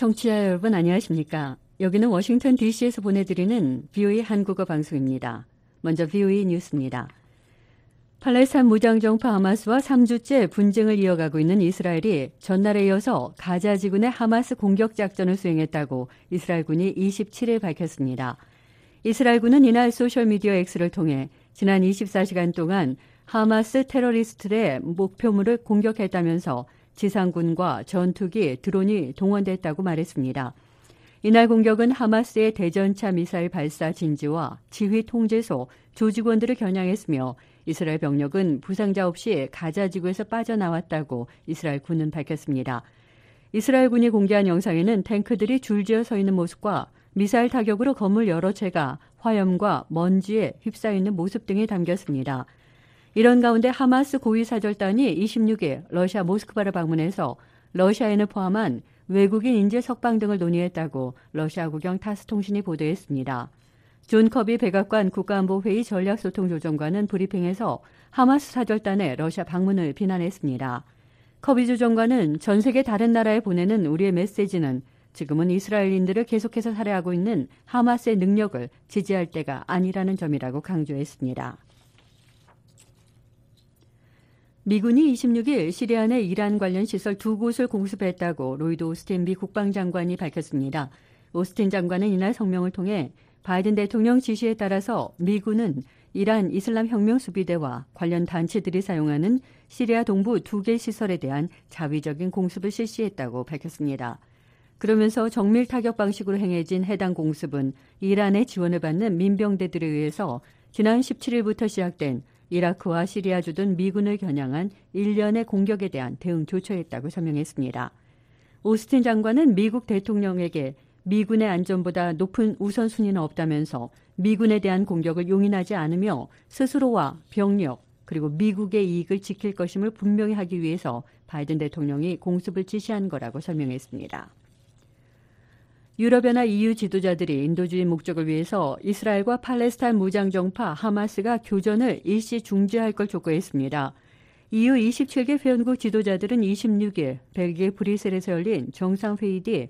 청취자 여러분 안녕하십니까? 여기는 워싱턴 DC에서 보내드리는 VOA 한국어 방송입니다. 먼저 VOA 뉴스입니다. 팔레스타인 무장정파 하마스와 3주째 분쟁을 이어가고 있는 이스라엘이 전날에 이어서 가자 지군의 하마스 공격 작전을 수행했다고 이스라엘군이 27일 밝혔습니다. 이스라엘군은 이날 소셜미디어 X를 통해 지난 24시간 동안 하마스 테러리스트의 목표물을 공격했다면서 지상군과 전투기, 드론이 동원됐다고 말했습니다. 이날 공격은 하마스의 대전차 미사일 발사 진지와 지휘 통제소, 조직원들을 겨냥했으며 이스라엘 병력은 부상자 없이 가자 지구에서 빠져나왔다고 이스라엘 군은 밝혔습니다. 이스라엘 군이 공개한 영상에는 탱크들이 줄지어 서 있는 모습과 미사일 타격으로 건물 여러 채가 화염과 먼지에 휩싸여 있는 모습 등이 담겼습니다. 이런 가운데 하마스 고위 사절단이 26일 러시아 모스크바를 방문해서 러시아인을 포함한 외국인 인질 석방 등을 논의했다고 러시아 국영 타스 통신이 보도했습니다. 존 커비 백악관 국가안보회의 전략소통조정관은 브리핑에서 하마스 사절단의 러시아 방문을 비난했습니다. 커비 조정관은 전 세계 다른 나라에 보내는 우리의 메시지는 지금은 이스라엘인들을 계속해서 살해하고 있는 하마스의 능력을 지지할 때가 아니라는 점이라고 강조했습니다. 미군이 26일 시리아 내 이란 관련 시설 두 곳을 공습했다고 로이드 오스틴 미 국방장관이 밝혔습니다. 오스틴 장관은 이날 성명을 통해 바이든 대통령 지시에 따라서 미군은 이란 이슬람 혁명 수비대와 관련 단체들이 사용하는 시리아 동부 두 개 시설에 대한 자위적인 공습을 실시했다고 밝혔습니다. 그러면서 정밀 타격 방식으로 행해진 해당 공습은 이란의 지원을 받는 민병대들에 의해서 지난 17일부터 시작된 이라크와 시리아 주둔 미군을 겨냥한 일련의 공격에 대한 대응 조처했다고 설명했습니다. 오스틴 장관은 미국 대통령에게 미군의 안전보다 높은 우선순위는 없다면서 미군에 대한 공격을 용인하지 않으며 스스로와 병력 그리고 미국의 이익을 지킬 것임을 분명히 하기 위해서 바이든 대통령이 공습을 지시한 거라고 설명했습니다. 유럽연합 EU 지도자들이 인도주의 목적을 위해서 이스라엘과 팔레스타인 무장정파 하마스가 교전을 일시 중지할 걸 촉구했습니다. EU 27개 회원국 지도자들은 26일 벨기에 브뤼셀에서 열린 정상회의 뒤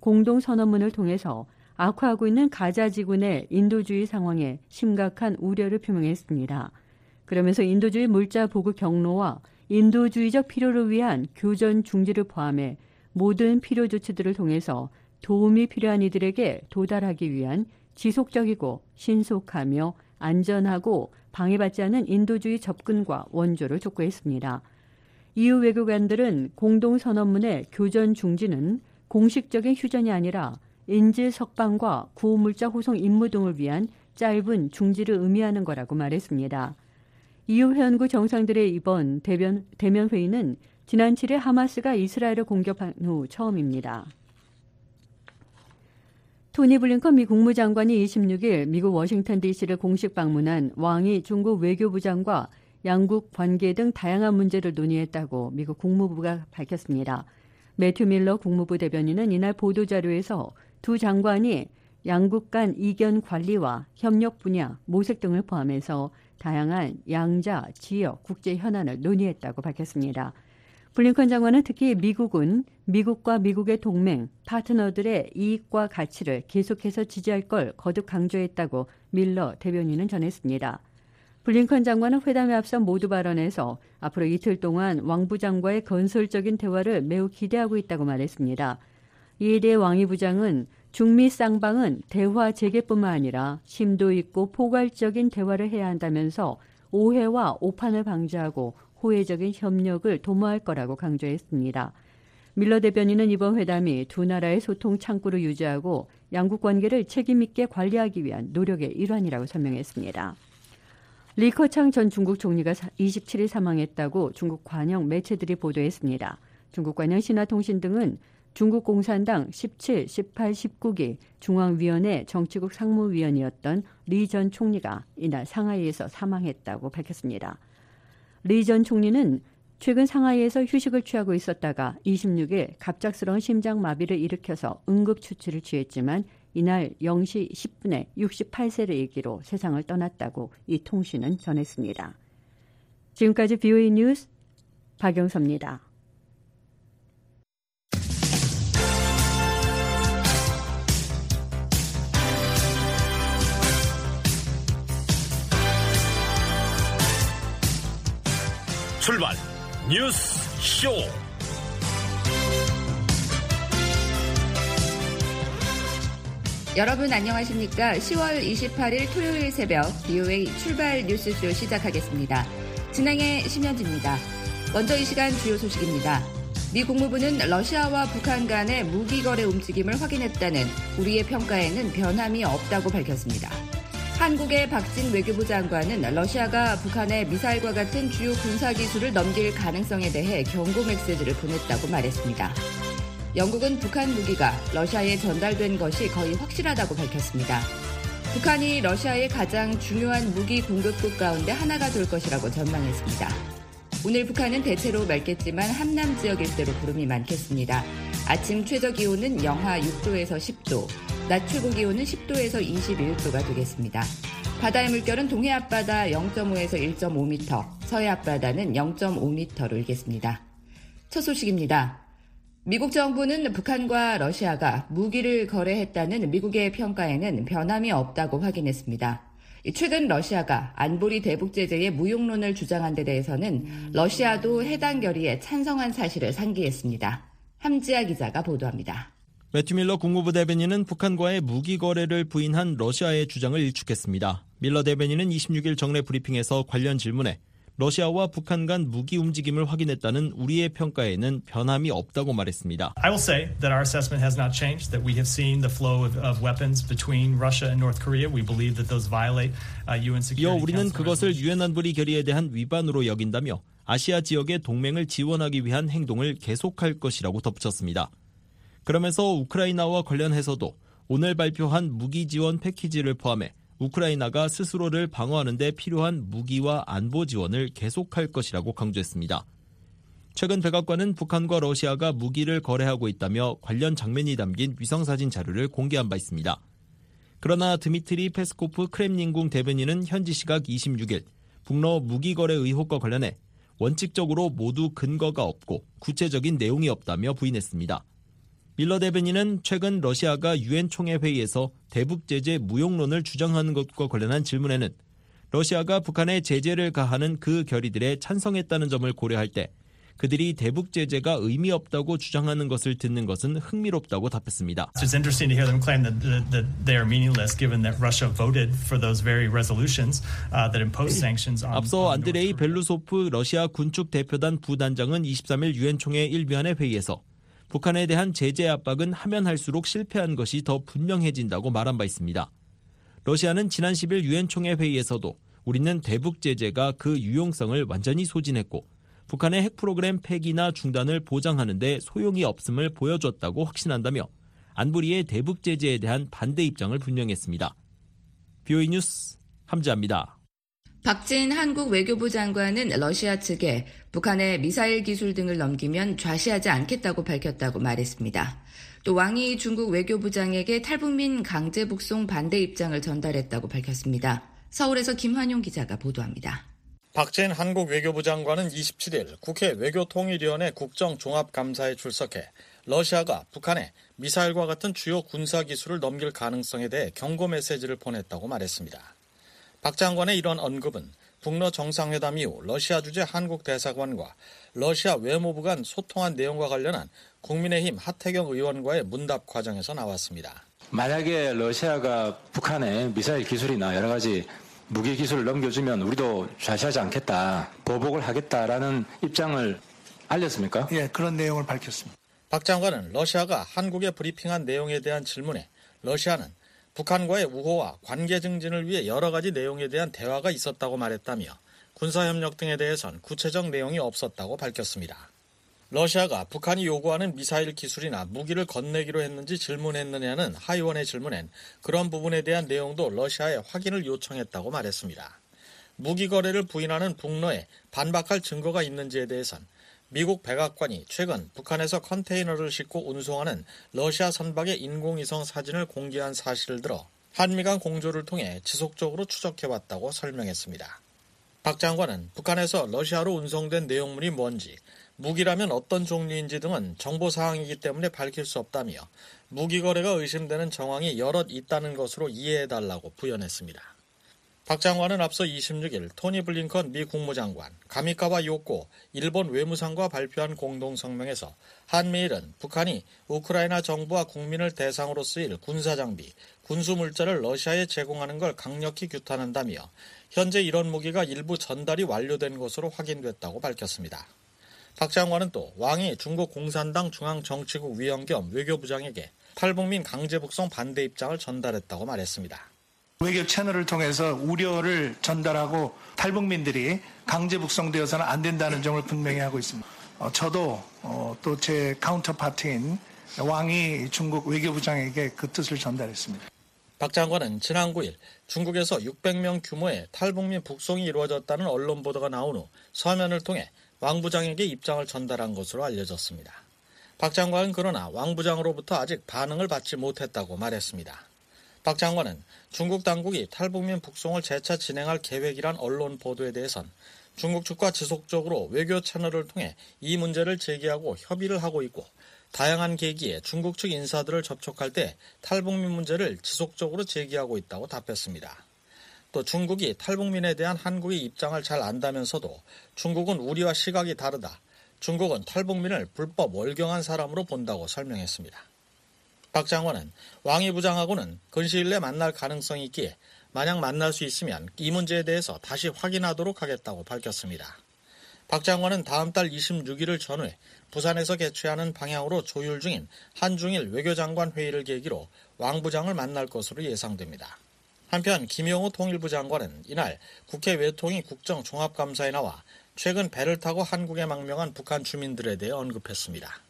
공동선언문을 통해서 악화하고 있는 가자 지군의 인도주의 상황에 심각한 우려를 표명했습니다. 그러면서 인도주의 물자 보급 경로와 인도주의적 필요를 위한 교전 중지를 포함해 모든 필요 조치들을 통해서 도움이 필요한 이들에게 도달하기 위한 지속적이고 신속하며 안전하고 방해받지 않은 인도주의 접근과 원조를 촉구했습니다. 이후 외교관들은 공동선언문의 교전 중지는 공식적인 휴전이 아니라 인질 석방과 구호물자 호송 임무 등을 위한 짧은 중지를 의미하는 거라고 말했습니다. 이후 회원국 정상들의 이번 대면, 대면 회의는 지난 7일 하마스가 이스라엘을 공격한 후 처음입니다. 토니 블링컨 미 국무장관이 26일 미국 워싱턴 DC를 공식 방문한 왕이 중국 외교부장과 양국 관계 등 다양한 문제를 논의했다고 미국 국무부가 밝혔습니다. 매튜 밀러 국무부 대변인은 이날 보도자료에서 두 장관이 양국 간 이견 관리와 협력 분야, 모색 등을 포함해서 다양한 양자, 지역, 국제 현안을 논의했다고 밝혔습니다. 블링컨 장관은 특히 미국은 미국과 미국의 동맹, 파트너들의 이익과 가치를 계속해서 지지할 걸 거듭 강조했다고 밀러 대변인은 전했습니다. 블링컨 장관은 회담에 앞서 모두 발언에서 앞으로 이틀 동안 왕 부장과의 건설적인 대화를 매우 기대하고 있다고 말했습니다. 이에 대해 왕이 부장은 중미 쌍방은 대화 재개뿐만 아니라 심도 있고 포괄적인 대화를 해야 한다면서 오해와 오판을 방지하고 호혜적인 협력을 도모할 거라고 강조했습니다. 밀러 대변인은 이번 회담이 두 나라의 소통 창구를 유지하고 양국 관계를 책임있게 관리하기 위한 노력의 일환이라고 설명했습니다. 리커창 전 중국 총리가 27일 사망했다고 중국 관영 매체들이 보도했습니다. 중국 관영 신화통신 등은 중국 공산당 17, 18, 19기 중앙위원회 정치국 상무위원이었던 리 전 총리가 이날 상하이에서 사망했다고 밝혔습니다. 리 전 총리는 최근 상하이에서 휴식을 취하고 있었다가 26일 갑작스러운 심장 마비를 일으켜서 응급 처치를 취했지만 이날 0시 10분에 68세를 일기로 세상을 떠났다고 이 통신은 전했습니다. 지금까지 BOE 뉴스 박영섭입니다. 출발 뉴스 쇼. 여러분 안녕하십니까? 10월 28일 토요일 새벽 BOA 출발 뉴스쇼 시작하겠습니다. 진행의 심현지입니다. 먼저 이 시간 주요 소식입니다. 미 국무부는 러시아와 북한 간의 무기 거래 움직임을 확인했다는 우리의 평가에는 변함이 없다고 밝혔습니다. 한국의 박진 외교부 장관은 러시아가 북한에 미사일과 같은 주요 군사 기술을 넘길 가능성에 대해 경고 메시지를 보냈다고 말했습니다. 영국은 북한 무기가 러시아에 전달된 것이 거의 확실하다고 밝혔습니다. 북한이 러시아의 가장 중요한 무기 공급국 가운데 하나가 될 것이라고 전망했습니다. 오늘 북한은 대체로 맑겠지만 함남 지역 일대로 구름이 많겠습니다. 아침 최저 기온은 영하 6도에서 10도, 낮 최고 기온은 10도에서 21도가 되겠습니다. 바다의 물결은 동해 앞바다 0.5에서 1.5m, 서해 앞바다는 0.5m로 일겠습니다. 첫 소식입니다. 미국 정부는 북한과 러시아가 무기를 거래했다는 미국의 평가에는 변함이 없다고 확인했습니다. 최근 러시아가 안보리 대북 제재의 무용론을 주장한 데 대해서는 러시아도 해당 결의에 찬성한 사실을 상기했습니다. 함지아 기자가 보도합니다. 매튜 밀러 국무부 대변인은 북한과의 무기 거래를 부인한 러시아의 주장을 일축했습니다. 밀러 대변인은 26일 정례 브리핑에서 관련 질문에 러시아와 북한 간 무기 움직임을 확인했다는 우리의 평가에는 변함이 없다고 말했습니다. I will say that our assessment has not changed. That we have seen the flow of, of weapons between Russia and North Korea. We believe that those violate uh, UN Security 이어 우리는 그것을 유엔 안보리 결의에 대한 위반으로 여긴다며 아시아 지역의 동맹을 지원하기 위한 행동을 계속할 것이라고 덧붙였습니다. 그러면서 우크라이나와 관련해서도 오늘 발표한 무기 지원 패키지를 포함해 우크라이나가 스스로를 방어하는 데 필요한 무기와 안보 지원을 계속할 것이라고 강조했습니다. 최근 백악관은 북한과 러시아가 무기를 거래하고 있다며 관련 장면이 담긴 위성사진 자료를 공개한 바 있습니다. 그러나 드미트리 페스코프 크렘린궁 대변인은 현지 시각 26일 북러 무기 거래 의혹과 관련해 원칙적으로 모두 근거가 없고 구체적인 내용이 없다며 부인했습니다. 밀러 대변인은 최근 러시아가 유엔 총회 회의에서 대북 제재 무용론을 주장하는 것과 관련한 질문에는 러시아가 북한에 제재를 가하는 그 결의들에 찬성했다는 점을 고려할 때 그들이 대북 제재가 의미 없다고 주장하는 것을 듣는 것은 흥미롭다고 답했습니다. It's interesting to hear them claim that, that, that they are meaningless given that Russia voted for those very resolutions uh, that impose sanctions on, 앞서 안드레이. 벨루소프 러시아 군축 대표단 부단장은 23일 유엔 총회 일변의 회의에서 북한에 대한 제재 압박은 하면 할수록 실패한 것이 더 분명해진다고 말한 바 있습니다. 러시아는 지난 10일 유엔 총회 회의에서도 우리는 대북 제재가 그 유용성을 완전히 소진했고 북한의 핵 프로그램 폐기나 중단을 보장하는 데 소용이 없음을 보여줬다고 확신한다며 안보리의 대북 제재에 대한 반대 입장을 분명했습니다. BOE 뉴스 함지아입니다. 박진 한국 외교부 장관은 러시아 측에 북한의 미사일 기술 등을 넘기면 좌시하지 않겠다고 밝혔다고 말했습니다. 또 왕이 중국 외교부장에게 탈북민 강제 북송 반대 입장을 전달했다고 밝혔습니다. 서울에서 김환용 기자가 보도합니다. 박진 한국 외교부 장관은 27일 국회 외교통일위원회 국정종합감사에 출석해 러시아가 북한에 미사일과 같은 주요 군사 기술을 넘길 가능성에 대해 경고 메시지를 보냈다고 말했습니다. 박 장관의 이런 언급은 북러 정상회담 이후 러시아 주재 한국 대사관과 러시아 외무부 간 소통한 내용과 관련한 국민의힘 하태경 의원과의 문답 과정에서 나왔습니다. 만약에 러시아가 북한에 미사일 기술이나 여러 가지 무기 기술을 넘겨주면 우리도 좌시하지 않겠다, 보복을 하겠다라는 입장을 알렸습니까? 예, 그런 내용을 밝혔습니다. 박 장관은 러시아가 한국에 브리핑한 내용에 대한 질문에 러시아는 북한과의 우호와 관계 증진을 위해 여러 가지 내용에 대한 대화가 있었다고 말했다며 군사협력 등에 대해선 구체적 내용이 없었다고 밝혔습니다. 러시아가 북한이 요구하는 미사일 기술이나 무기를 건네기로 했는지 질문했느냐는 하의원의 질문엔 그런 부분에 대한 내용도 러시아에 확인을 요청했다고 말했습니다. 무기 거래를 부인하는 북러에 반박할 증거가 있는지에 대해선 미국 백악관이 최근 북한에서 컨테이너를 싣고 운송하는 러시아 선박의 인공위성 사진을 공개한 사실을 들어 한미 간 공조를 통해 지속적으로 추적해왔다고 설명했습니다. 박 장관은 북한에서 러시아로 운송된 내용물이 뭔지, 무기라면 어떤 종류인지 등은 정보 사항이기 때문에 밝힐 수 없다며 무기 거래가 의심되는 정황이 여럿 있다는 것으로 이해해달라고 부연했습니다. 박 장관은 앞서 26일 토니 블링컨 미 국무장관, 가미카와 요코 일본 외무상과 발표한 공동성명에서 한미일은 북한이 우크라이나 정부와 국민을 대상으로 쓰일 군사장비, 군수물자를 러시아에 제공하는 걸 강력히 규탄한다며 현재 이런 무기가 일부 전달이 완료된 것으로 확인됐다고 밝혔습니다. 박 장관은 또 왕이 중국 공산당 중앙정치국 위원 겸 외교부장에게 탈북민 강제 북송 반대 입장을 전달했다고 말했습니다. 외교 채널을 통해서 우려를 전달하고 탈북민들이 강제 북송되어서는 안 된다는 점을 분명히 하고 있습니다. 어, 저도 어, 또 제 카운터파트인 왕이 중국 외교부장에게 그 뜻을 전달했습니다. 박 장관은 지난 9일 중국에서 600명 규모의 탈북민 북송이 이루어졌다는 언론 보도가 나온 후 서면을 통해 왕 부장에게 입장을 전달한 것으로 알려졌습니다. 박 장관은 그러나 왕 부장으로부터 아직 반응을 받지 못했다고 말했습니다. 박 장관은 중국 당국이 탈북민 북송을 재차 진행할 계획이란 언론 보도에 대해선 중국 측과 지속적으로 외교 채널을 통해 이 문제를 제기하고 협의를 하고 있고 다양한 계기에 중국 측 인사들을 접촉할 때 탈북민 문제를 지속적으로 제기하고 있다고 답했습니다. 또 중국이 탈북민에 대한 한국의 입장을 잘 안다면서도 중국은 우리와 시각이 다르다. 중국은 탈북민을 불법 월경한 사람으로 본다고 설명했습니다. 박 장관은 왕이 부장하고는 근시일 내 만날 가능성이 있기에 만약 만날 수 있으면 이 문제에 대해서 다시 확인하도록 하겠다고 밝혔습니다. 박 장관은 다음 달 26일을 전후해 부산에서 개최하는 방향으로 조율 중인 한중일 외교장관 회의를 계기로 왕 부장을 만날 것으로 예상됩니다. 한편 김용우 통일부 장관은 이날 국회 외통위 국정 종합감사에 나와 최근 배를 타고 한국에 망명한 북한 주민들에 대해 언급했습니다.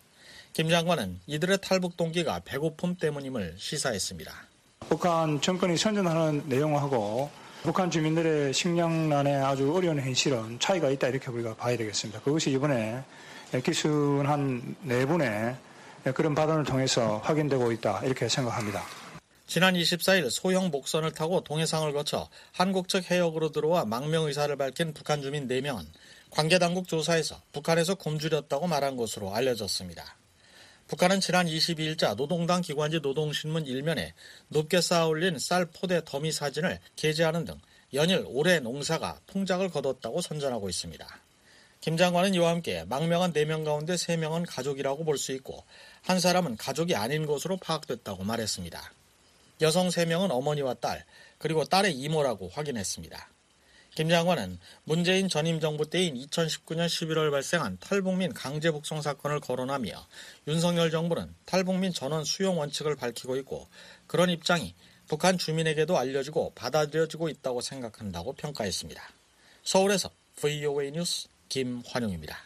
김 장관은 이들의 탈북 동기가 배고픔 때문임을 시사했습니다. 북한 정권이 선전하는 내용하고 북한 주민들의 식량난에 아주 어려운 현실은 차이가 있다 이렇게 우리가 봐야 되겠습니다. 그것이 이번에 기순 한 네 분의 그런 발언을 통해서 확인되고 있다 이렇게 생각합니다. 지난 24일 소형 목선을 타고 동해상을 거쳐 한국 측 해역으로 들어와 망명 의사를 밝힌 북한 주민 4명은 관계 당국 조사에서 북한에서 굶주렸다고 말한 것으로 알려졌습니다. 북한은 지난 22일자 노동당 기관지 노동신문 일면에 높게 쌓아올린 쌀 포대 더미 사진을 게재하는 등 연일 올해 농사가 풍작을 거뒀다고 선전하고 있습니다. 김 장관은 이와 함께 망명한 4명 가운데 3명은 가족이라고 볼 수 있고 한 사람은 가족이 아닌 것으로 파악됐다고 말했습니다. 여성 3명은 어머니와 딸, 그리고 딸의 이모라고 확인했습니다. 김 장관은 문재인 전임 정부 때인 2019년 11월 발생한 탈북 민 강제 북송 사건을 거론하며 윤석열 정부는 탈북 민 전원 수용 원칙을 밝히고 있고 그런 입장이 북한 주민에게도 알려지고 받아들여지고 있다고 생각한다고 평가했습니다. 서울에서 VOA 뉴스 김환용입니다.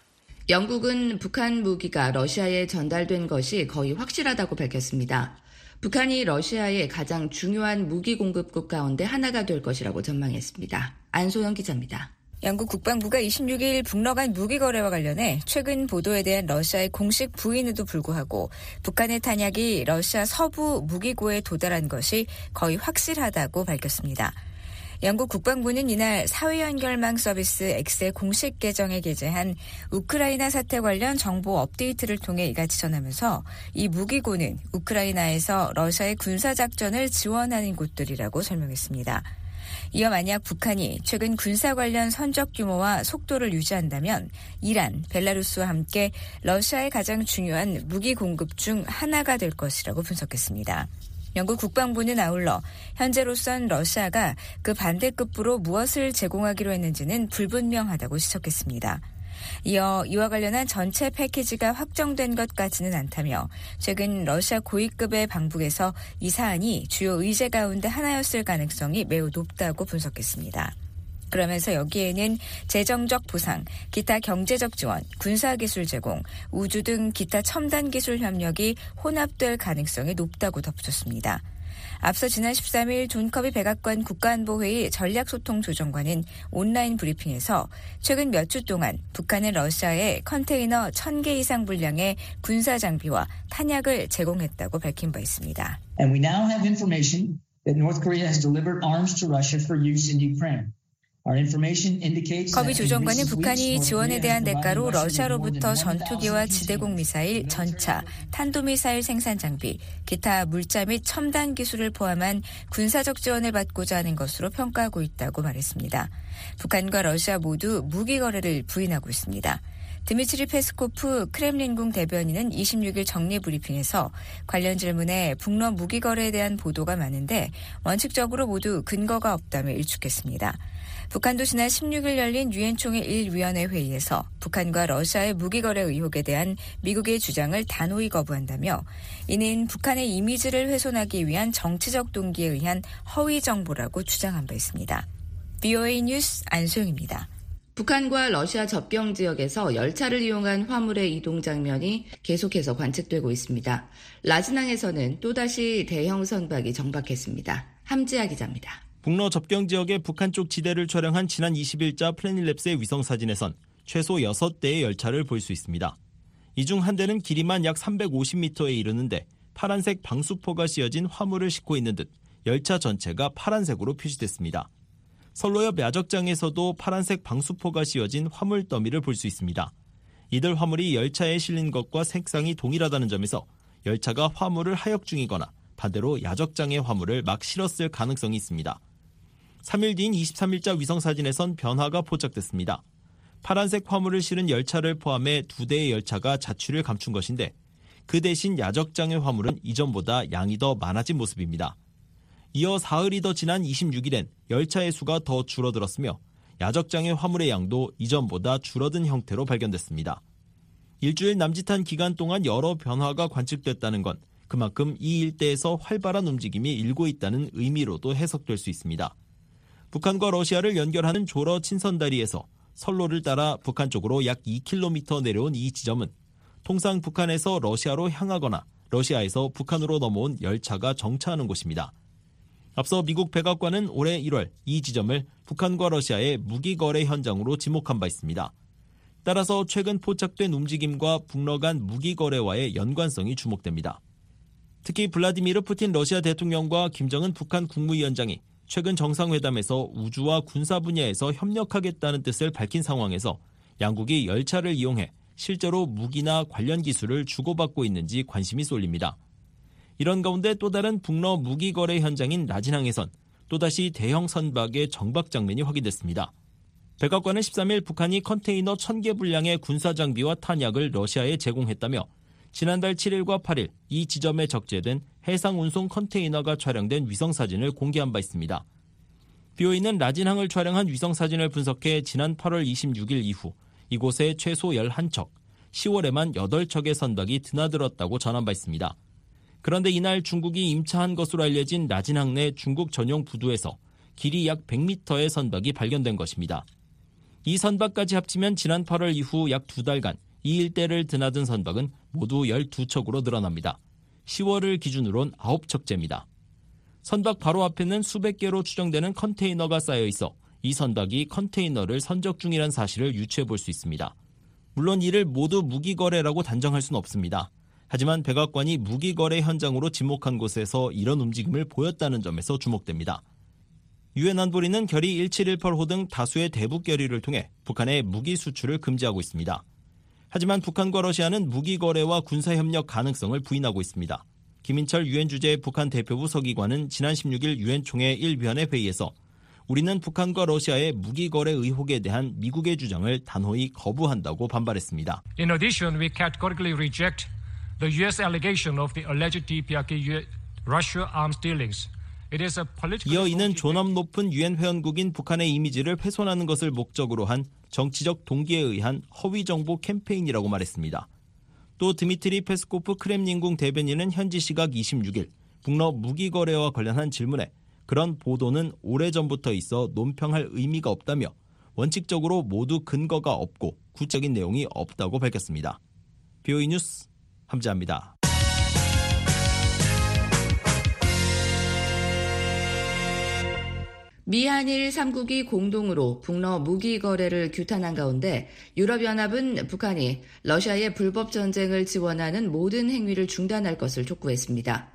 영국은 북한 무기가 러시아에 전달된 것이 거의 확실하다고 밝혔습니다. 북한이 러시아의 가장 중요한 무기 공급국 가운데 하나가 될 것이라고 전망했습니다. 안소영 기자입니다. 영국 국방부가 26일 북러 간 무기 거래와 관련해 최근 보도에 대한 러시아의 공식 부인에도 불구하고 북한의 탄약이 러시아 서부 무기고에 도달한 것이 거의 확실하다고 밝혔습니다. 영국 국방부는 이날 사회 연결망 서비스 X의 공식 계정에 게재한 우크라이나 사태 관련 정보 업데이트를 통해 이같이 전하면서 이 무기고는 우크라이나에서 러시아의 군사작전을 지원하는 곳들이라고 설명했습니다. 이어 만약 북한이 최근 군사 관련 선적 규모와 속도를 유지한다면 이란, 벨라루스와 함께 러시아의 가장 중요한 무기 공급 중 하나가 될 것이라고 분석했습니다. 영국 국방부는 아울러 현재로선 러시아가 그 반대급부로 무엇을 제공하기로 했는지는 불분명하다고 지적했습니다. 이어 이와 관련한 전체 패키지가 확정된 것 같지는 않다며 최근 러시아 고위급의 방북에서 이 사안이 주요 의제 가운데 하나였을 가능성이 매우 높다고 분석했습니다. 그러면서 여기에는 재정적 보상, 기타 경제적 지원, 군사기술 제공, 우주 등 기타 첨단 기술 협력이 혼합될 가능성이 높다고 덧붙였습니다. 앞서 지난 13일 존 커비 백악관 국가안보회의 전략소통조정관은 온라인 브리핑에서 최근 몇 주 동안 북한은 러시아에 컨테이너 1000개 이상 분량의 군사 장비와 탄약을 제공했다고 밝힌 바 있습니다. And we now have information that North Korea has delivered arms to Russia for use in Ukraine. 커비 조정관은 북한이 지원에 대한 대가로 러시아로부터 전투기와 지대공 미사일, 전차, 탄도미사일 생산 장비, 기타 물자 및 첨단 기술을 포함한 군사적 지원을 받고자 하는 것으로 평가하고 있다고 말했습니다. 북한과 러시아 모두 무기 거래를 부인하고 있습니다. 드미트리 페스코프 크렘린궁 대변인은 26일 정례 브리핑에서 관련 질문에 북러 무기 거래에 대한 보도가 많은데 원칙적으로 모두 근거가 없다며 일축했습니다. 북한도 지난 16일 열린 유엔 총회 1위원회 회의에서 북한과 러시아의 무기 거래 의혹에 대한 미국의 주장을 단호히 거부한다며 이는 북한의 이미지를 훼손하기 위한 정치적 동기에 의한 허위 정보라고 주장한 바 있습니다. BOA 뉴스 안소영입니다. 북한과 러시아 접경 지역에서 열차를 이용한 화물의 이동 장면이 계속해서 관측되고 있습니다. 라진항에서는 또다시 대형 선박이 정박했습니다. 함지아 기자입니다. 북러 접경 지역의 북한 쪽 지대를 촬영한 지난 20일자 플래닛랩스의 위성 사진에선 최소 6대의 열차를 볼 수 있습니다. 이 중 한 대는 길이만 약 350m에 이르는데 파란색 방수포가 씌어진 화물을 싣고 있는 듯 열차 전체가 파란색으로 표시됐습니다. 선로옆 야적장에서도 파란색 방수포가 씌어진 화물 더미를 볼 수 있습니다. 이들 화물이 열차에 실린 것과 색상이 동일하다는 점에서 열차가 화물을 하역 중이거나 반대로 야적장의 화물을 막 실었을 가능성이 있습니다. 3일 뒤인 23일자 위성사진에선 변화가 포착됐습니다. 파란색 화물을 실은 열차를 포함해 두 대의 열차가 자취를 감춘 것인데 그 대신 야적장의 화물은 이전보다 양이 더 많아진 모습입니다. 이어 사흘이 더 지난 26일엔 열차의 수가 더 줄어들었으며 야적장의 화물의 양도 이전보다 줄어든 형태로 발견됐습니다. 일주일 남짓한 기간 동안 여러 변화가 관측됐다는 건 그만큼 이 일대에서 활발한 움직임이 일고 있다는 의미로도 해석될 수 있습니다. 북한과 러시아를 연결하는 조러 친선다리에서 선로를 따라 북한 쪽으로 약 2km 내려온 이 지점은 통상 북한에서 러시아로 향하거나 러시아에서 북한으로 넘어온 열차가 정차하는 곳입니다. 앞서 미국 백악관은 올해 1월 이 지점을 북한과 러시아의 무기 거래 현장으로 지목한 바 있습니다. 따라서 최근 포착된 움직임과 북러 간 무기 거래와의 연관성이 주목됩니다. 특히 블라디미르 푸틴 러시아 대통령과 김정은 북한 국무위원장이 최근 정상회담에서 우주와 군사 분야에서 협력하겠다는 뜻을 밝힌 상황에서 양국이 열차를 이용해 실제로 무기나 관련 기술을 주고받고 있는지 관심이 쏠립니다. 이런 가운데 또 다른 북러 무기 거래 현장인 라진항에선 또다시 대형 선박의 정박 장면이 확인됐습니다. 백악관은 13일 북한이 컨테이너 1000개 분량의 군사 장비와 탄약을 러시아에 제공했다며 지난달 7일과 8일 이 지점에 적재된 해상 운송 컨테이너가 촬영된 위성 사진을 공개한 바 있습니다. BOE는 라진항을 촬영한 위성 사진을 분석해 지난 8월 26일 이후 이곳에 최소 11척, 10월에만 8척의 선박이 드나들었다고 전한 바 있습니다. 그런데 이날 중국이 임차한 것으로 알려진 라진항 내 중국 전용 부두에서 길이 약 100m의 선박이 발견된 것입니다. 이 선박까지 합치면 지난 8월 이후 약 두 달간 이 일대를 드나든 선박은 모두 12척으로 늘어납니다. 10월을 기준으론 9척째입니다. 선박 바로 앞에는 수백 개로 추정되는 컨테이너가 쌓여 있어 이 선박이 컨테이너를 선적 중이란 사실을 유추해 볼 수 있습니다. 물론 이를 모두 무기 거래라고 단정할 수는 없습니다. 하지만 백악관이 무기 거래 현장으로 지목한 곳에서 이런 움직임을 보였다는 점에서 주목됩니다. 유엔 안보리는 결의 1718호 등 다수의 대북 결의를 통해 북한의 무기 수출을 금지하고 있습니다. 하지만 북한과 러시아는 무기 거래와 군사 협력 가능성을 부인하고 있습니다. 김인철 유엔 주재 북한 대표부 서기관은 지난 16일 유엔 총회 1위원회 회의에서 우리는 북한과 러시아의 무기 거래 의혹에 대한 미국의 주장을 단호히 거부한다고 반발했습니다. In addition, we categorically reject the US allegation of the alleged DPRK Russia arms dealings. 이어 이는 존엄 높은 유엔 회원국인 북한의 이미지를 훼손하는 것을 목적으로 한 정치적 동기에 의한 허위 정보 캠페인이라고 말했습니다. 또 드미트리 페스코프 크렘린궁 대변인은 현지 시각 26일 북러 무기 거래와 관련한 질문에 그런 보도는 오래전부터 있어 논평할 의미가 없다며 원칙적으로 모두 근거가 없고 구체적인 내용이 없다고 밝혔습니다. 비오이 뉴스 함재합니다. 미 한일 3국이 공동으로 북러 무기 거래를 규탄한 가운데 유럽연합은 북한이 러시아의 불법 전쟁을 지원하는 모든 행위를 중단할 것을 촉구했습니다.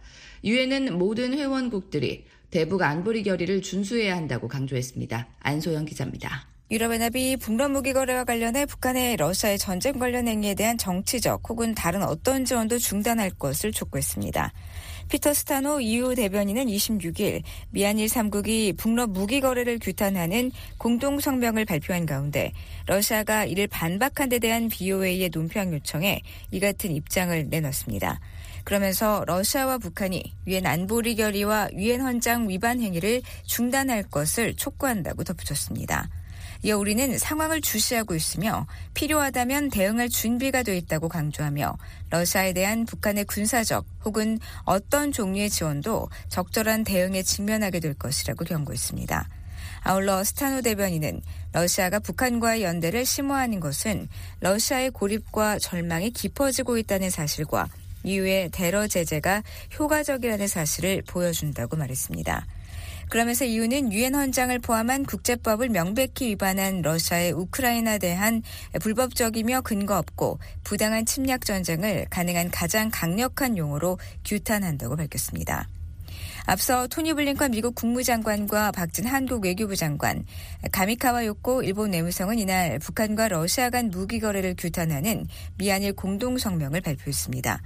유엔은 모든 회원국들이 대북 안보리 결의를 준수해야 한다고 강조했습니다. 안소영 기자입니다. 유럽연합이 북러 무기 거래와 관련해 북한의 러시아의 전쟁 관련 행위에 대한 정치적 혹은 다른 어떤 지원도 중단할 것을 촉구했습니다. 피터 스타노 EU 대변인은 26일 미한일 3국이 북러 무기 거래를 규탄하는 공동 성명을 발표한 가운데 러시아가 이를 반박한 데 대한 BOA의 논평 요청에 이 같은 입장을 내놨습니다. 그러면서 러시아와 북한이 유엔 안보리 결의와 유엔 헌장 위반 행위를 중단할 것을 촉구한다고 덧붙였습니다. 이어 우리는 상황을 주시하고 있으며 필요하다면 대응할 준비가 돼 있다고 강조하며 러시아에 대한 북한의 군사적 혹은 어떤 종류의 지원도 적절한 대응에 직면하게 될 것이라고 경고했습니다. 아울러 스타노 대변인은 러시아가 북한과의 연대를 심화하는 것은 러시아의 고립과 절망이 깊어지고 있다는 사실과 이후의 대러 제재가 효과적이라는 사실을 보여준다고 말했습니다. 그러면서 이유는 유엔 헌장을 포함한 국제법을 명백히 위반한 러시아의 우크라이나 대한 불법적이며 근거 없고 부당한 침략 전쟁을 가능한 가장 강력한 용어로 규탄한다고 밝혔습니다. 앞서 토니 블링컨 미국 국무장관과 박진 한국 외교부 장관, 가미카와 요코 일본 내무성은 이날 북한과 러시아 간 무기 거래를 규탄하는 미한일 공동 성명을 발표했습니다.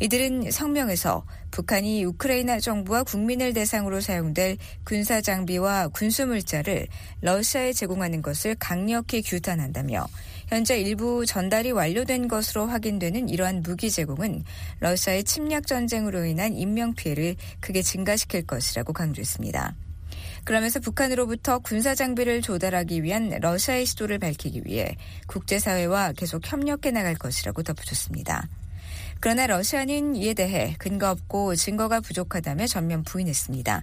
이들은 성명에서 북한이 우크라이나 정부와 국민을 대상으로 사용될 군사 장비와 군수 물자를 러시아에 제공하는 것을 강력히 규탄한다며 현재 일부 전달이 완료된 것으로 확인되는 이러한 무기 제공은 러시아의 침략 전쟁으로 인한 인명 피해를 크게 증가시킬 것이라고 강조했습니다. 그러면서 북한으로부터 군사 장비를 조달하기 위한 러시아의 시도를 밝히기 위해 국제사회와 계속 협력해 나갈 것이라고 덧붙였습니다. 그러나 러시아는 이에 대해 근거 없고 증거가 부족하다며 전면 부인했습니다.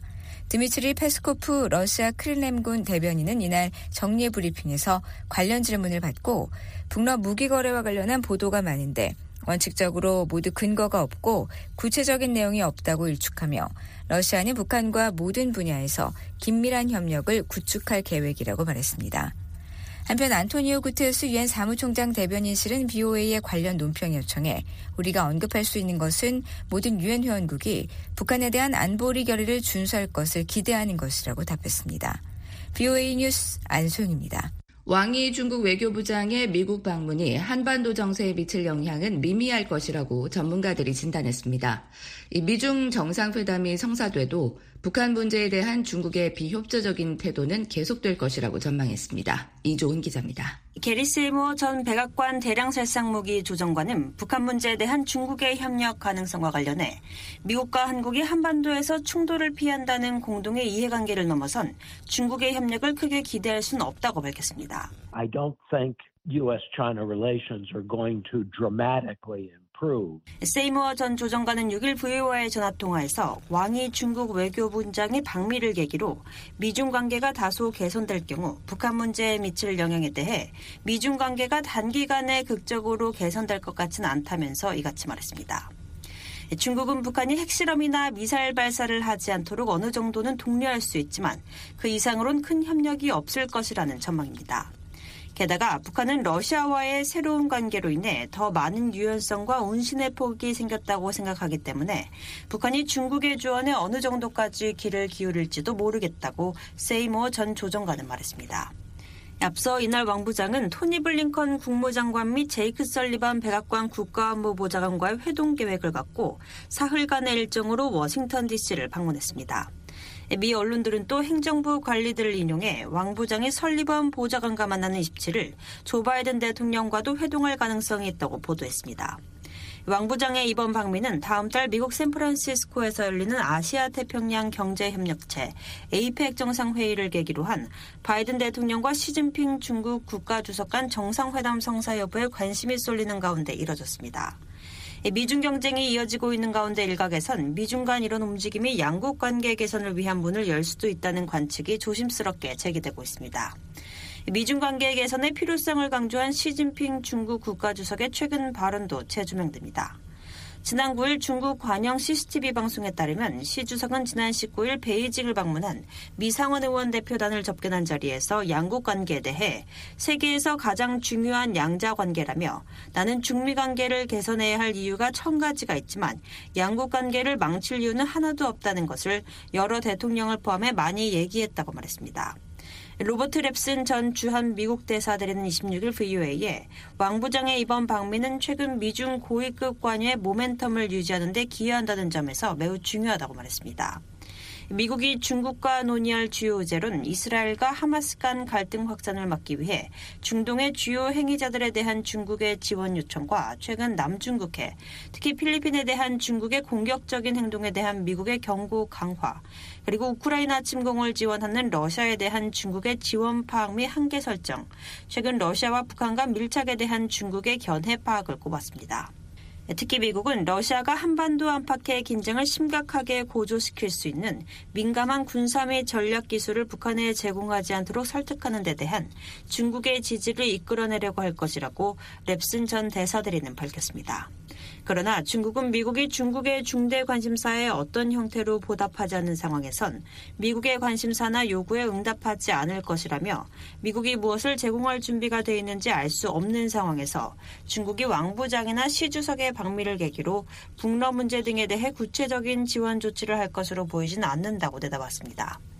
드미트리 페스코프 러시아 크렘린궁 대변인은 이날 정례 브리핑에서 관련 질문을 받고 북러 무기 거래와 관련한 보도가 많은데 원칙적으로 모두 근거가 없고 구체적인 내용이 없다고 일축하며 러시아는 북한과 모든 분야에서 긴밀한 협력을 구축할 계획이라고 말했습니다. 한편 안토니오 구테스 유엔 사무총장 대변인실은 BOA의 관련 논평 요청에 우리가 언급할 수 있는 것은 모든 유엔 회원국이 북한에 대한 안보리 결의를 준수할 것을 기대하는 것이라고 답했습니다. BOA 뉴스 안소영입니다. 왕이 중국 외교부장의 미국 방문이 한반도 정세에 미칠 영향은 미미할 것이라고 전문가들이 진단했습니다. 미중 정상회담이 성사돼도 북한 문제에 대한 중국의 비협조적인 태도는 계속될 것이라고 전망했습니다. 이조은 기자입니다. 게리 세이모 전 백악관 대량살상무기 조정관은 북한 문제에 대한 중국의 협력 가능성과 관련해 미국과 한국이 한반도에서 충돌을 피한다는 공동의 이해관계를 넘어선 중국의 협력을 크게 기대할 수는 없다고 밝혔습니다. I don't think U.S.-China relations are going to dramatically 세이모어 전 조정관은 6일 VOA의 전화통화에서 왕이 중국 외교부장의 방미를 계기로 미중 관계가 다소 개선될 경우 북한 문제에 미칠 영향에 대해 미중 관계가 단기간에 극적으로 개선될 것 같지는 않다면서 이같이 말했습니다. 중국은 북한이 핵실험이나 미사일 발사를 하지 않도록 어느 정도는 독려할 수 있지만 그 이상으론 큰 협력이 없을 것이라는 전망입니다. 게다가 북한은 러시아와의 새로운 관계로 인해 더 많은 유연성과 운신의 폭이 생겼다고 생각하기 때문에 북한이 중국의 조언에 어느 정도까지 귀를 기울일지도 모르겠다고 세이모 전 조정관은 말했습니다. 앞서 이날 왕 부장은 토니 블링컨 국무장관 및 제이크 설리반 백악관 국가안보보좌관과의 회동 계획을 갖고 사흘간의 일정으로 워싱턴 DC를 방문했습니다. 미 언론들은 또 행정부 관리들을 인용해 왕 부장이 설리번 보좌관과 만나는 27일 조 바이든 대통령과도 회동할 가능성이 있다고 보도했습니다. 왕 부장의 이번 방미는 다음 달 미국 샌프란시스코에서 열리는 아시아 태평양 경제협력체 에이펙 정상회의를 계기로 한 바이든 대통령과 시진핑 중국 국가주석 간 정상회담 성사 여부에 관심이 쏠리는 가운데 이뤄졌습니다. 미중 경쟁이 이어지고 있는 가운데 일각에선 미중 간 이런 움직임이 양국 관계 개선을 위한 문을 열 수도 있다는 관측이 조심스럽게 제기되고 있습니다. 미중 관계 개선의 필요성을 강조한 시진핑 중국 국가주석의 최근 발언도 재조명됩니다. 지난 9일 중국 관영 CCTV 방송에 따르면 시 주석은 지난 19일 베이징을 방문한 미상원 의원 대표단을 접견한 자리에서 양국 관계에 대해 세계에서 가장 중요한 양자 관계라며 나는 중미 관계를 개선해야 할 이유가 천 가지가 있지만 양국 관계를 망칠 이유는 하나도 없다는 것을 여러 대통령을 포함해 많이 얘기했다고 말했습니다. 로버트 랩슨 전 주한 미국 대사들은 26일 VOA에 왕 부장의 이번 방미는 최근 미중 고위급 관여의 모멘텀을 유지하는 데 기여한다는 점에서 매우 중요하다고 말했습니다. 미국이 중국과 논의할 주요 의제론 이스라엘과 하마스 간 갈등 확산을 막기 위해 중동의 주요 행위자들에 대한 중국의 지원 요청과 최근 남중국해, 특히 필리핀에 대한 중국의 공격적인 행동에 대한 미국의 경고 강화, 그리고 우크라이나 침공을 지원하는 러시아에 대한 중국의 지원 파악 및 한계 설정, 최근 러시아와 북한과 밀착에 대한 중국의 견해 파악을 꼽았습니다. 특히 미국은 러시아가 한반도 안팎의 긴장을 심각하게 고조시킬 수 있는 민감한 군사 및 전략 기술을 북한에 제공하지 않도록 설득하는 데 대한 중국의 지지를 이끌어내려고 할 것이라고 랩슨 전 대사들이는 밝혔습니다. 그러나 중국은 미국이 중국의 중대 관심사에 어떤 형태로 보답하지 않는 상황에선 미국의 관심사나 요구에 응답하지 않을 것이라며 미국이 무엇을 제공할 준비가 돼 있는지 알 수 없는 상황에서 중국이 왕부장이나 시 주석의 방미를 계기로 북러 문제 등에 대해 구체적인 지원 조치를 할 것으로 보이지는 않는다고 대답했습니다.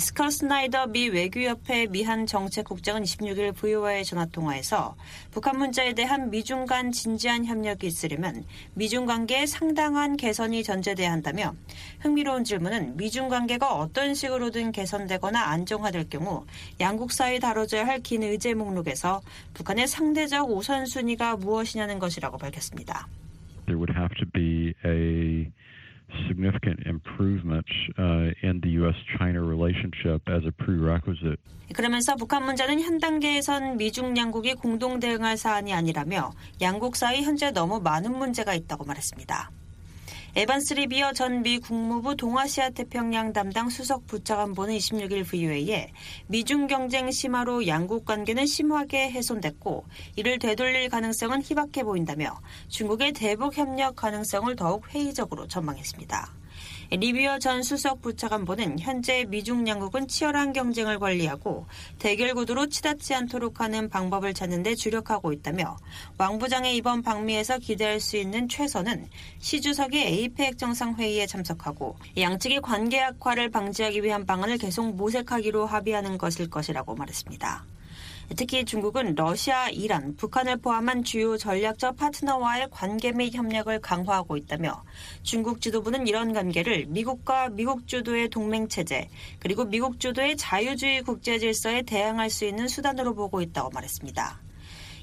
스콧 스나이더 미 외교협회 미한 정책국장은 26일 VOA의 전화통화에서 북한 문제에 대한 미중 간 진지한 협력이 있으려면 미중 관계에 상당한 개선이 전제돼야 한다며 흥미로운 질문은 미중 관계가 어떤 식으로든 개선되거나 안정화될 경우 양국 사이 다뤄져야 할 긴 의제 목록에서 북한의 상대적 우선순위가 무엇이냐는 것이라고 밝혔습니다. There would have to be a significant improvements uh, in the U.S.-China relationship as a prerequisite. 그러면서 북한 문제는 현 단계에선 미중 양국이 공동 대응할 사안이 아니라며 양국 사이 현재 너무 많은 문제가 있다고 말했습니다. 에반스 리비어 전 미 국무부 동아시아 태평양 담당 수석 부차관보는 26일 VOA에 미중 경쟁 심화로 양국 관계는 심하게 훼손됐고 이를 되돌릴 가능성은 희박해 보인다며 중국의 대북 협력 가능성을 더욱 회의적으로 전망했습니다. 리비어 전 수석 부차관보는 현재 미중 양국은 치열한 경쟁을 관리하고 대결 구도로 치닫지 않도록 하는 방법을 찾는 데 주력하고 있다며 왕 부장의 이번 방미에서 기대할 수 있는 최선은 시 주석이 에이펙 정상회의에 참석하고 양측의 관계 악화를 방지하기 위한 방안을 계속 모색하기로 합의하는 것일 것이라고 말했습니다. 특히 중국은 러시아, 이란, 북한을 포함한 주요 전략적 파트너와의 관계 및 협력을 강화하고 있다며 중국 지도부는 이런 관계를 미국과 미국 주도의 동맹 체제 그리고 미국 주도의 자유주의 국제 질서에 대항할 수 있는 수단으로 보고 있다고 말했습니다.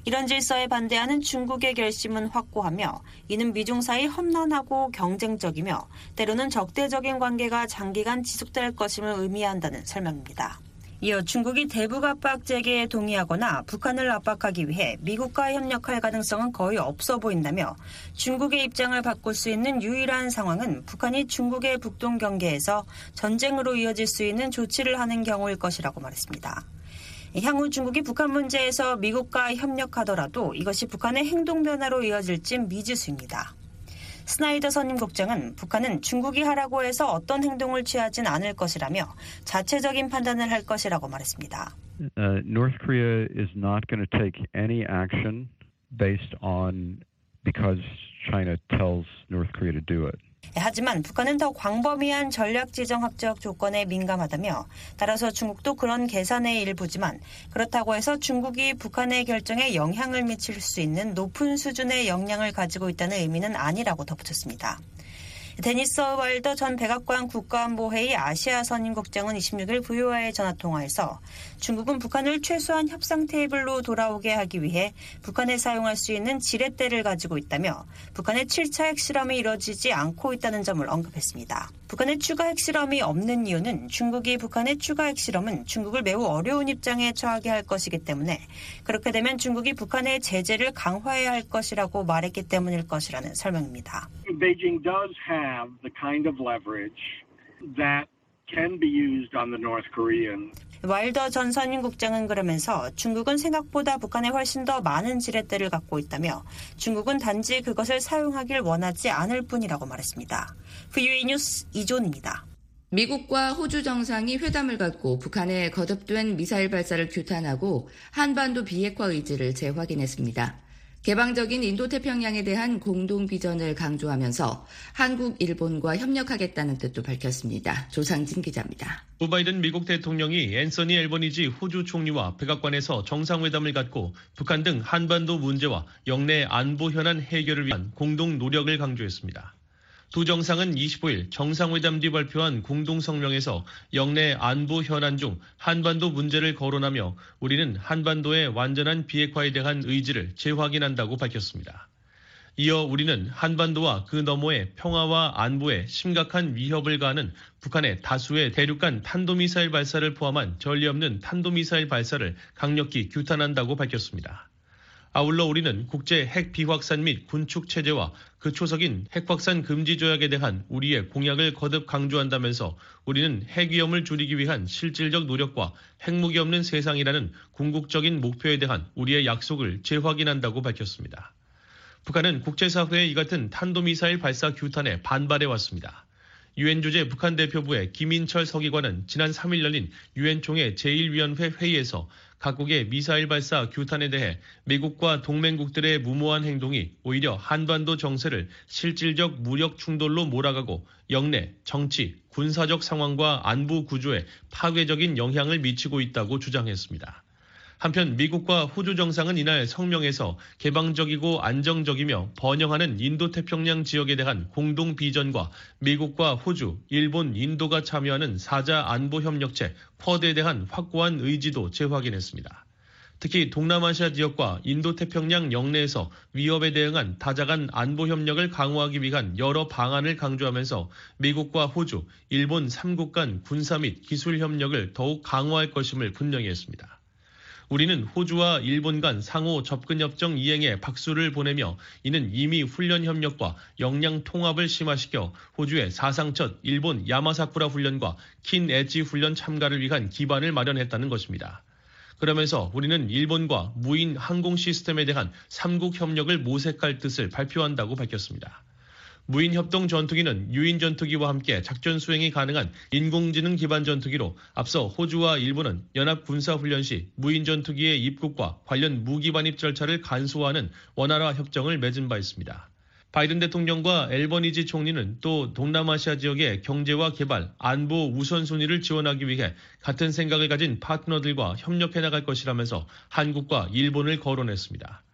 이런 질서에 반대하는 중국의 결심은 확고하며 이는 미중 사이 험난하고 경쟁적이며 때로는 적대적인 관계가 장기간 지속될 것임을 의미한다는 설명입니다. 이어 중국이 대북 압박 재개에 동의하거나 북한을 압박하기 위해 미국과 협력할 가능성은 거의 없어 보인다며 중국의 입장을 바꿀 수 있는 유일한 상황은 북한이 중국의 북동 경계에서 전쟁으로 이어질 수 있는 조치를 하는 경우일 것이라고 말했습니다. 향후 중국이 북한 문제에서 미국과 협력하더라도 이것이 북한의 행동 변화로 이어질지 미지수입니다. 스나이더 선임 국장은 북한은 중국이 하라고 해서 어떤 행동을 취하진 않을 것이라며 자체적인 판단을 할 것이라고 말했습니다. Uh, North Korea is not going to take any action based on because China tells North Korea to do it. 하지만 북한은 더 광범위한 전략 지정 학적 조건에 민감하다며 따라서 중국도 그런 계산의 일부지만 그렇다고 해서 중국이 북한의 결정에 영향을 미칠 수 있는 높은 수준의 역량을 가지고 있다는 의미는 아니라고 덧붙였습니다. 데니스 와일더 전 백악관 국가안보회의 아시아 선임국장은 26일 VOA의 전화통화에서 중국은 북한을 최소한 협상 테이블로 돌아오게 하기 위해 북한에 사용할 수 있는 지렛대를 가지고 있다며 북한의 7차 핵실험이 이뤄지지 않고 있다는 점을 언급했습니다. 북한의 추가 핵실험이 없는 이유는 중국이 북한의 추가 핵실험은 중국을 매우 어려운 입장에 처하게 할 것이기 때문에 그렇게 되면 중국이 북한의 제재를 강화해야 할 것이라고 말했기 때문일 것이라는 설명입니다. 와일더 전 선임국장은 그러면서 중국은 생각보다 북한에 훨씬 더 많은 지렛대를 갖고 있다며 중국은 단지 그것을 사용하길 원하지 않을 뿐이라고 말했습니다. VUA 뉴스 이존입니다. 미국과 호주 정상이 회담을 갖고 북한의 거듭된 미사일 발사를 규탄하고 한반도 비핵화 의지를 재확인했습니다. 개방적인 인도태평양에 대한 공동 비전을 강조하면서 한국, 일본과 협력하겠다는 뜻도 밝혔습니다. 조상진 기자입니다. 조 바이든 미국 대통령이 앤서니 엘버니지 호주 총리와 백악관에서 정상회담을 갖고 북한 등 한반도 문제와 영내 안보 현안 해결을 위한 공동 노력을 강조했습니다. 두 정상은 25일 정상회담 뒤 발표한 공동성명에서 영내 안보 현안 중 한반도 문제를 거론하며 우리는 한반도의 완전한 비핵화에 대한 의지를 재확인한다고 밝혔습니다. 이어 우리는 한반도와 그 너머의 평화와 안보에 심각한 위협을 가하는 북한의 다수의 대륙간 탄도미사일 발사를 포함한 전례 없는 탄도미사일 발사를 강력히 규탄한다고 밝혔습니다. 아울러 우리는 국제 핵 비확산 및 군축 체제와 그 초석인 핵 확산 금지 조약에 대한 우리의 공약을 거듭 강조한다면서 우리는 핵 위험을 줄이기 위한 실질적 노력과 핵무기 없는 세상이라는 궁극적인 목표에 대한 우리의 약속을 재확인한다고 밝혔습니다. 북한은 국제사회의 이 같은 탄도미사일 발사 규탄에 반발해 왔습니다. 유엔 주재 북한 대표부의 김인철 서기관은 지난 3일 열린 유엔 총회 제1위원회 회의에서 각국의 미사일 발사 규탄에 대해 미국과 동맹국들의 무모한 행동이 오히려 한반도 정세를 실질적 무력 충돌로 몰아가고 영내, 정치, 군사적 상황과 안보 구조에 파괴적인 영향을 미치고 있다고 주장했습니다. 한편 미국과 호주 정상은 이날 성명에서 개방적이고 안정적이며 번영하는 인도태평양 지역에 대한 공동 비전과 미국과 호주, 일본, 인도가 참여하는 사자 안보 협력체 쿼드에 대한 확고한 의지도 재확인했습니다. 특히 동남아시아 지역과 인도태평양 영내에서 위협에 대응한 다자간 안보 협력을 강화하기 위한 여러 방안을 강조하면서 미국과 호주, 일본 3국 간 군사 및 기술 협력을 더욱 강화할 것임을 분명히 했습니다. 우리는 호주와 일본 간 상호 접근 협정 이행에 박수를 보내며 이는 이미 훈련 협력과 역량 통합을 심화시켜 호주의 사상 첫 일본 야마사쿠라 훈련과 킨 엣지 훈련 참가를 위한 기반을 마련했다는 것입니다. 그러면서 우리는 일본과 무인 항공 시스템에 대한 3국 협력을 모색할 뜻을 발표한다고 밝혔습니다. 무인 협동 전투기는 유인 전투기와 함께 작전 수행이 가능한 인공지능 기반 전투기로 앞서 호주와 일본은 연합 군사 훈련 시 무인 전투기의 입국과 관련 무기 반입 절차를 간소화하는 원활화 협정을 맺은 바 있습니다. 바이든 대통령과 엘버니지 총리는 또 동남아시아 지역의 경제와 개발, 안보 우선순위를 지원하기 위해 같은 생각을 가진 파트너들과 협력해 나갈 것이라면서 한국과 일본을 거론했습니다.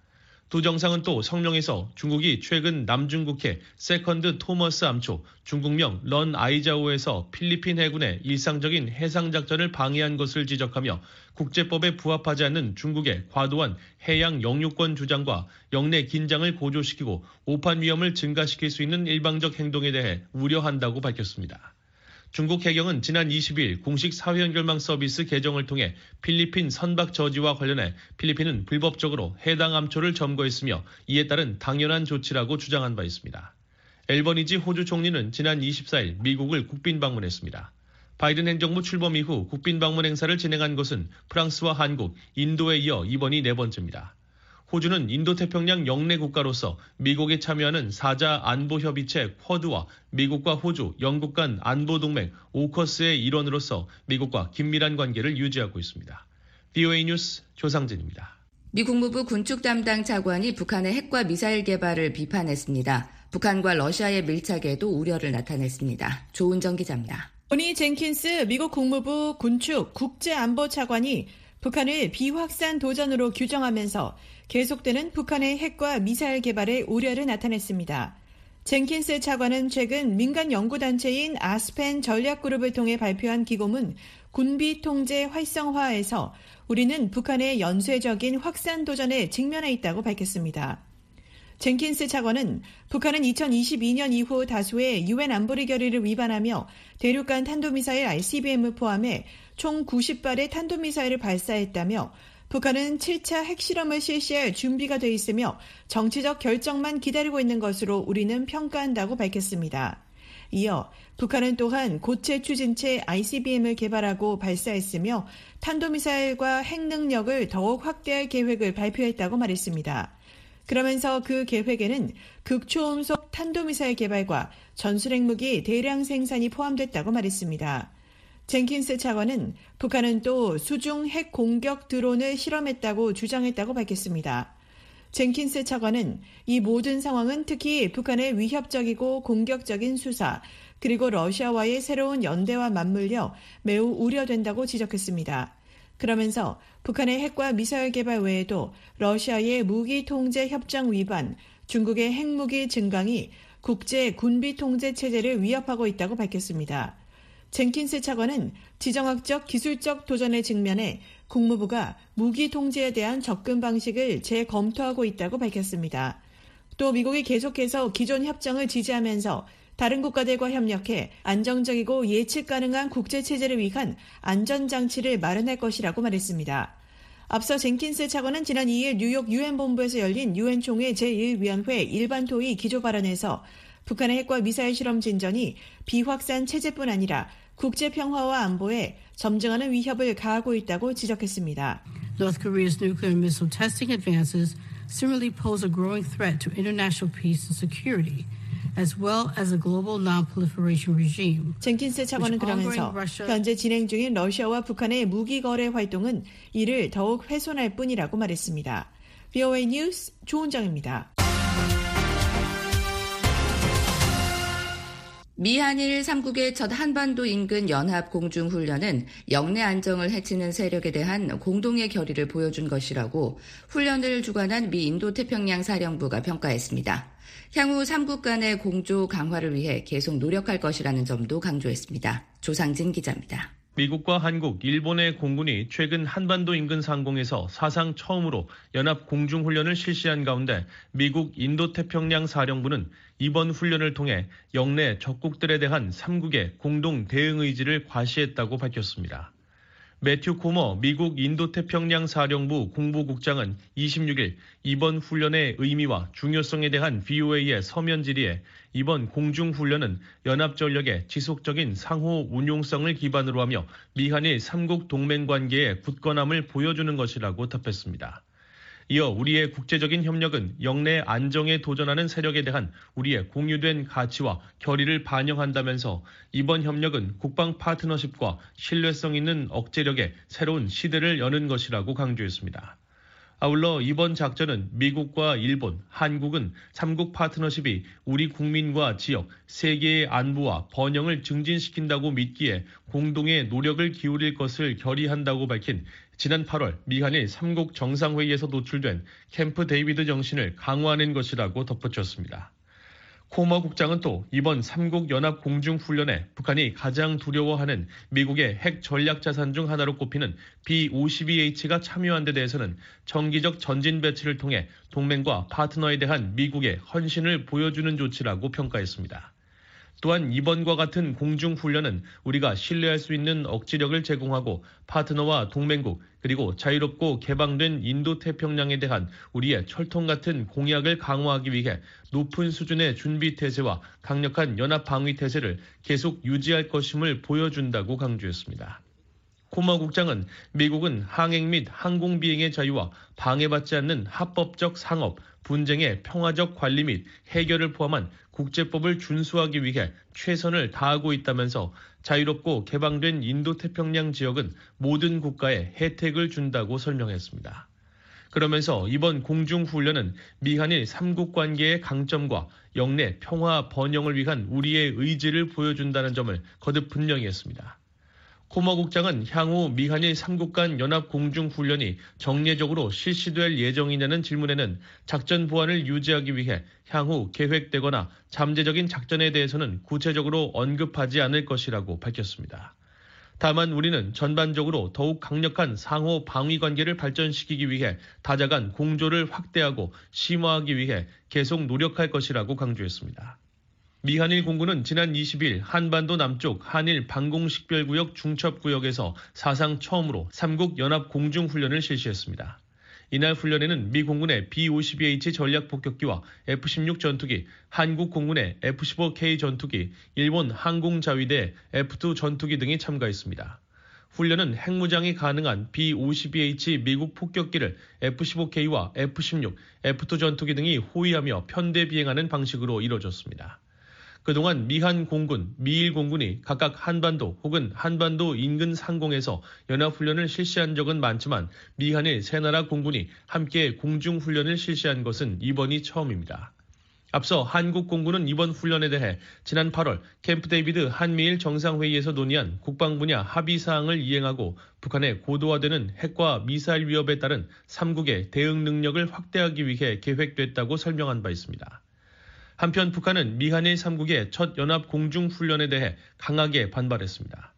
두 정상은 또 성명에서 중국이 최근 남중국해 세컨드 토머스 암초 중국명 런아이자오에서 필리핀 해군의 일상적인 해상작전을 방해한 것을 지적하며 국제법에 부합하지 않는 중국의 과도한 해양 영유권 주장과 영내 긴장을 고조시키고 오판 위험을 증가시킬 수 있는 일방적 행동에 대해 우려한다고 밝혔습니다. 중국 해경은 지난 20일 공식 사회연결망 서비스 계정을 통해 필리핀 선박 저지와 관련해 필리핀은 불법적으로 해당 암초를 점거했으며 이에 따른 당연한 조치라고 주장한 바 있습니다. 엘버니지 호주 총리는 지난 24일 미국을 국빈 방문했습니다. 바이든 행정부 출범 이후 국빈 방문 행사를 진행한 것은 프랑스와 한국, 인도에 이어 이번이 네 번째입니다. 호주는 인도태평양 영내 국가로서 미국에 참여하는 사자 안보협의체 쿼드와 미국과 호주, 영국 간 안보동맹 오커스의 일원으로서 미국과 긴밀한 관계를 유지하고 있습니다. BOA 뉴스 조상진입니다. 미 국 무부 군축 담당 차관이 북한의 핵과 미사일 개발을 비판했습니다. 북한과 러시아의 밀착에도 우려를 나타냈습니다. 조은정 기자입니다. 토니 젠킨스 미국 국무부 군축 국제안보차관이 북한을 비확산 도전으로 규정하면서 계속되는 북한의 핵과 미사일 개발에 우려를 나타냈습니다. 젠킨스 차관은 최근 민간 연구단체인 아스펜 전략그룹을 통해 발표한 기고문 군비 통제 활성화에서 우리는 북한의 연쇄적인 확산 도전에 직면해 있다고 밝혔습니다. 젠킨스 차관은 북한은 2022년 이후 다수의 유엔 안보리 결의를 위반하며 대륙간 탄도미사일 ICBM을 포함해 총 90발의 탄도미사일을 발사했다며 북한은 7차 핵실험을 실시할 준비가 돼 있으며 정치적 결정만 기다리고 있는 것으로 우리는 평가한다고 밝혔습니다. 이어 북한은 또한 고체 추진체 ICBM을 개발하고 발사했으며 탄도미사일과 핵 능력을 더욱 확대할 계획을 발표했다고 말했습니다. 그러면서 그 계획에는 극초음속 탄도미사일 개발과 전술핵 무기 대량 생산이 포함됐다고 말했습니다. 젠킨스 차관은 북한은 또 수중 핵 공격 드론을 실험했다고 주장했다고 밝혔습니다. 젠킨스 차관은 이 모든 상황은 특히 북한의 위협적이고 공격적인 수사, 그리고 러시아와의 새로운 연대와 맞물려 매우 우려된다고 지적했습니다. 그러면서 북한의 핵과 미사일 개발 외에도 러시아의 무기 통제 협정 위반, 중국의 핵무기 증강이 국제 군비 통제 체제를 위협하고 있다고 밝혔습니다. 젠킨스 차관은 지정학적 기술적 도전에 직면해 국무부가 무기 통제에 대한 접근 방식을 재검토하고 있다고 밝혔습니다. 또 미국이 계속해서 기존 협정을 지지하면서 다른 국가들과 협력해 안정적이고 예측 가능한 국제 체제를 위한 안전 장치를 마련할 것이라고 말했습니다. 앞서 젠킨스 차관은 지난 2일 뉴욕 유엔 본부에서 열린 유엔 총회 제1위원회 일반 토의 기조 발언에서 북한의 핵과 미사일 실험 진전이 비확산 체제뿐 아니라 국제 평화와 안보에 점증하는 위협을 가하고 있다고 지적했습니다. North Korea's nuclear missile testing advances similarly pose a growing threat to international peace and security. as well as a global non-proliferation regime. 젠킨스 차관은 그러면서 현재 진행 중인 러시아와 북한의 무기 거래 활동은 이를 더욱 훼손할 뿐이라고 말했습니다. VOA 뉴스 조은정입니다. 미한일 3국의 첫 한반도 인근 연합 공중훈련은 영내 안정을 해치는 세력에 대한 공동의 결의를 보여준 것이라고 훈련을 주관한 미 인도태평양 사령부가 평가했습니다. 향후 3국 간의 공조 강화를 위해 계속 노력할 것이라는 점도 강조했습니다. 조상진 기자입니다. 미국과 한국, 일본의 공군이 최근 한반도 인근 상공에서 사상 처음으로 연합 공중훈련을 실시한 가운데 미국 인도태평양 사령부는 이번 훈련을 통해 영내 적국들에 대한 3국의 공동 대응 의지를 과시했다고 밝혔습니다. 매튜 코머 미국 인도태평양 사령부 공보국장은 26일 이번 훈련의 의미와 중요성에 대한 VOA의 서면 질의에 이번 공중훈련은 연합전력의 지속적인 상호 운용성을 기반으로 하며 미한일 3국 동맹 관계의 굳건함을 보여주는 것이라고 답했습니다. 이어 우리의 국제적인 협력은 영내 안정에 도전하는 세력에 대한 우리의 공유된 가치와 결의를 반영한다면서 이번 협력은 국방 파트너십과 신뢰성 있는 억제력의 새로운 시대를 여는 것이라고 강조했습니다. 아울러 이번 작전은 미국과 일본, 한국은 3국 파트너십이 우리 국민과 지역, 세계의 안보와 번영을 증진시킨다고 믿기에 공동의 노력을 기울일 것을 결의한다고 밝힌 지난 8월 미한일 3국 정상회의에서 도출된 캠프 데이비드 정신을 강화하는 것이라고 덧붙였습니다. 코머 국장은 또 이번 3국 연합 공중 훈련에 북한이 가장 두려워하는 미국의 핵 전략 자산 중 하나로 꼽히는 B-52H가 참여한 데 대해서는 정기적 전진 배치를 통해 동맹과 파트너에 대한 미국의 헌신을 보여주는 조치라고 평가했습니다. 또한 이번과 같은 공중훈련은 우리가 신뢰할 수 있는 억지력을 제공하고 파트너와 동맹국 그리고 자유롭고 개방된 인도 태평양에 대한 우리의 철통 같은 공약을 강화하기 위해 높은 수준의 준비 태세와 강력한 연합 방위 태세를 계속 유지할 것임을 보여준다고 강조했습니다. 코마 국장은 미국은 항행 및 항공 비행의 자유와 방해받지 않는 합법적 상업, 분쟁의 평화적 관리 및 해결을 포함한 국제법을 준수하기 위해 최선을 다하고 있다면서 자유롭고 개방된 인도 태평양 지역은 모든 국가에 혜택을 준다고 설명했습니다. 그러면서 이번 공중훈련은 미한일 3국 관계의 강점과 영내 평화 번영을 위한 우리의 의지를 보여준다는 점을 거듭 분명히 했습니다. 코머 국장은 향후 미한일 3국 간 연합 공중 훈련이 정례적으로 실시될 예정이냐는 질문에는 작전 보안을 유지하기 위해 향후 계획되거나 잠재적인 작전에 대해서는 구체적으로 언급하지 않을 것이라고 밝혔습니다. 다만 우리는 전반적으로 더욱 강력한 상호 방위 관계를 발전시키기 위해 다자간 공조를 확대하고 심화하기 위해 계속 노력할 것이라고 강조했습니다. 미한일 공군은 지난 20일 한반도 남쪽 한일 방공식별구역 중첩구역에서 사상 처음으로 3국 연합 공중훈련을 실시했습니다. 이날 훈련에는 미 공군의 B-52H 전략 폭격기와 F-16 전투기, 한국 공군의 F-15K 전투기, 일본 항공자위대 F-2 전투기 등이 참가했습니다. 훈련은 핵무장이 가능한 B-52H 미국 폭격기를 F-15K와 F-16, F-2 전투기 등이 호위하며 편대 비행하는 방식으로 이뤄졌습니다. 그동안 미한 공군, 미일 공군이 각각 한반도 혹은 한반도 인근 상공에서 연합훈련을 실시한 적은 많지만 미한일 세 나라 공군이 함께 공중훈련을 실시한 것은 이번이 처음입니다. 앞서 한국 공군은 이번 훈련에 대해 지난 8월 캠프 데이비드 한미일 정상회의에서 논의한 국방 분야 합의 사항을 이행하고 북한의 고도화되는 핵과 미사일 위협에 따른 3국의 대응 능력을 확대하기 위해 계획됐다고 설명한 바 있습니다. 한편 북한은 미한일 3국의 첫 연합 공중훈련에 대해 강하게 반발했습니다.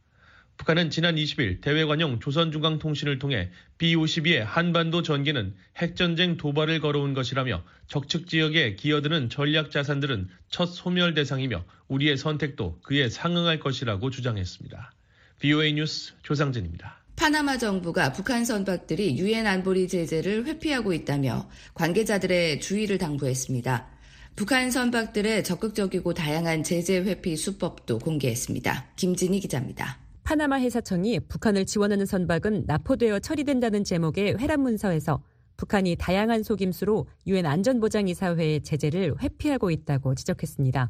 북한은 지난 20일 대외관용 조선중앙통신을 통해 B-52의 한반도 전개는 핵전쟁 도발을 걸어온 것이라며 적측 지역에 기어드는 전략 자산들은 첫 소멸 대상이며 우리의 선택도 그에 상응할 것이라고 주장했습니다. BOA 뉴스 조상진입니다. 파나마 정부가 북한 선박들이 유엔 안보리 제재를 회피하고 있다며 관계자들의 주의를 당부했습니다. 북한 선박들의 적극적이고 다양한 제재 회피 수법도 공개했습니다. 김진희 기자입니다. 파나마 해사청이 북한을 지원하는 선박은 납포되어 처리된다는 제목의 회란 문서에서 북한이 다양한 속임수로 유엔 안전보장이사회의 제재를 회피하고 있다고 지적했습니다.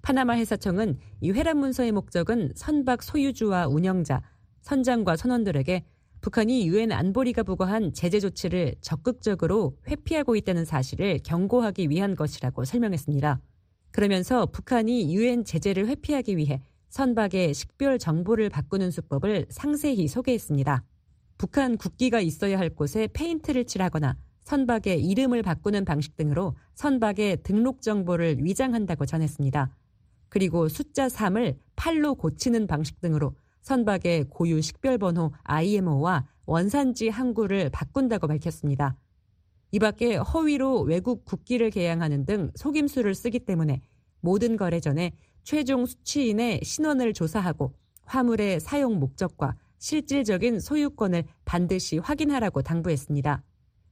파나마 해사청은 이 회란 문서의 목적은 선박 소유주와 운영자, 선장과 선원들에게 북한이 유엔 안보리가 부과한 제재 조치를 적극적으로 회피하고 있다는 사실을 경고하기 위한 것이라고 설명했습니다. 그러면서 북한이 유엔 제재를 회피하기 위해 선박의 식별 정보를 바꾸는 수법을 상세히 소개했습니다. 북한 국기가 있어야 할 곳에 페인트를 칠하거나 선박의 이름을 바꾸는 방식 등으로 선박의 등록 정보를 위장한다고 전했습니다. 그리고 숫자 3을 8로 고치는 방식 등으로 선박의 고유 식별번호 IMO와 원산지 항구를 바꾼다고 밝혔습니다. 이 밖에 허위로 외국 국기를 개양하는 등 속임수를 쓰기 때문에 모든 거래 전에 최종 수취인의 신원을 조사하고 화물의 사용 목적과 실질적인 소유권을 반드시 확인하라고 당부했습니다.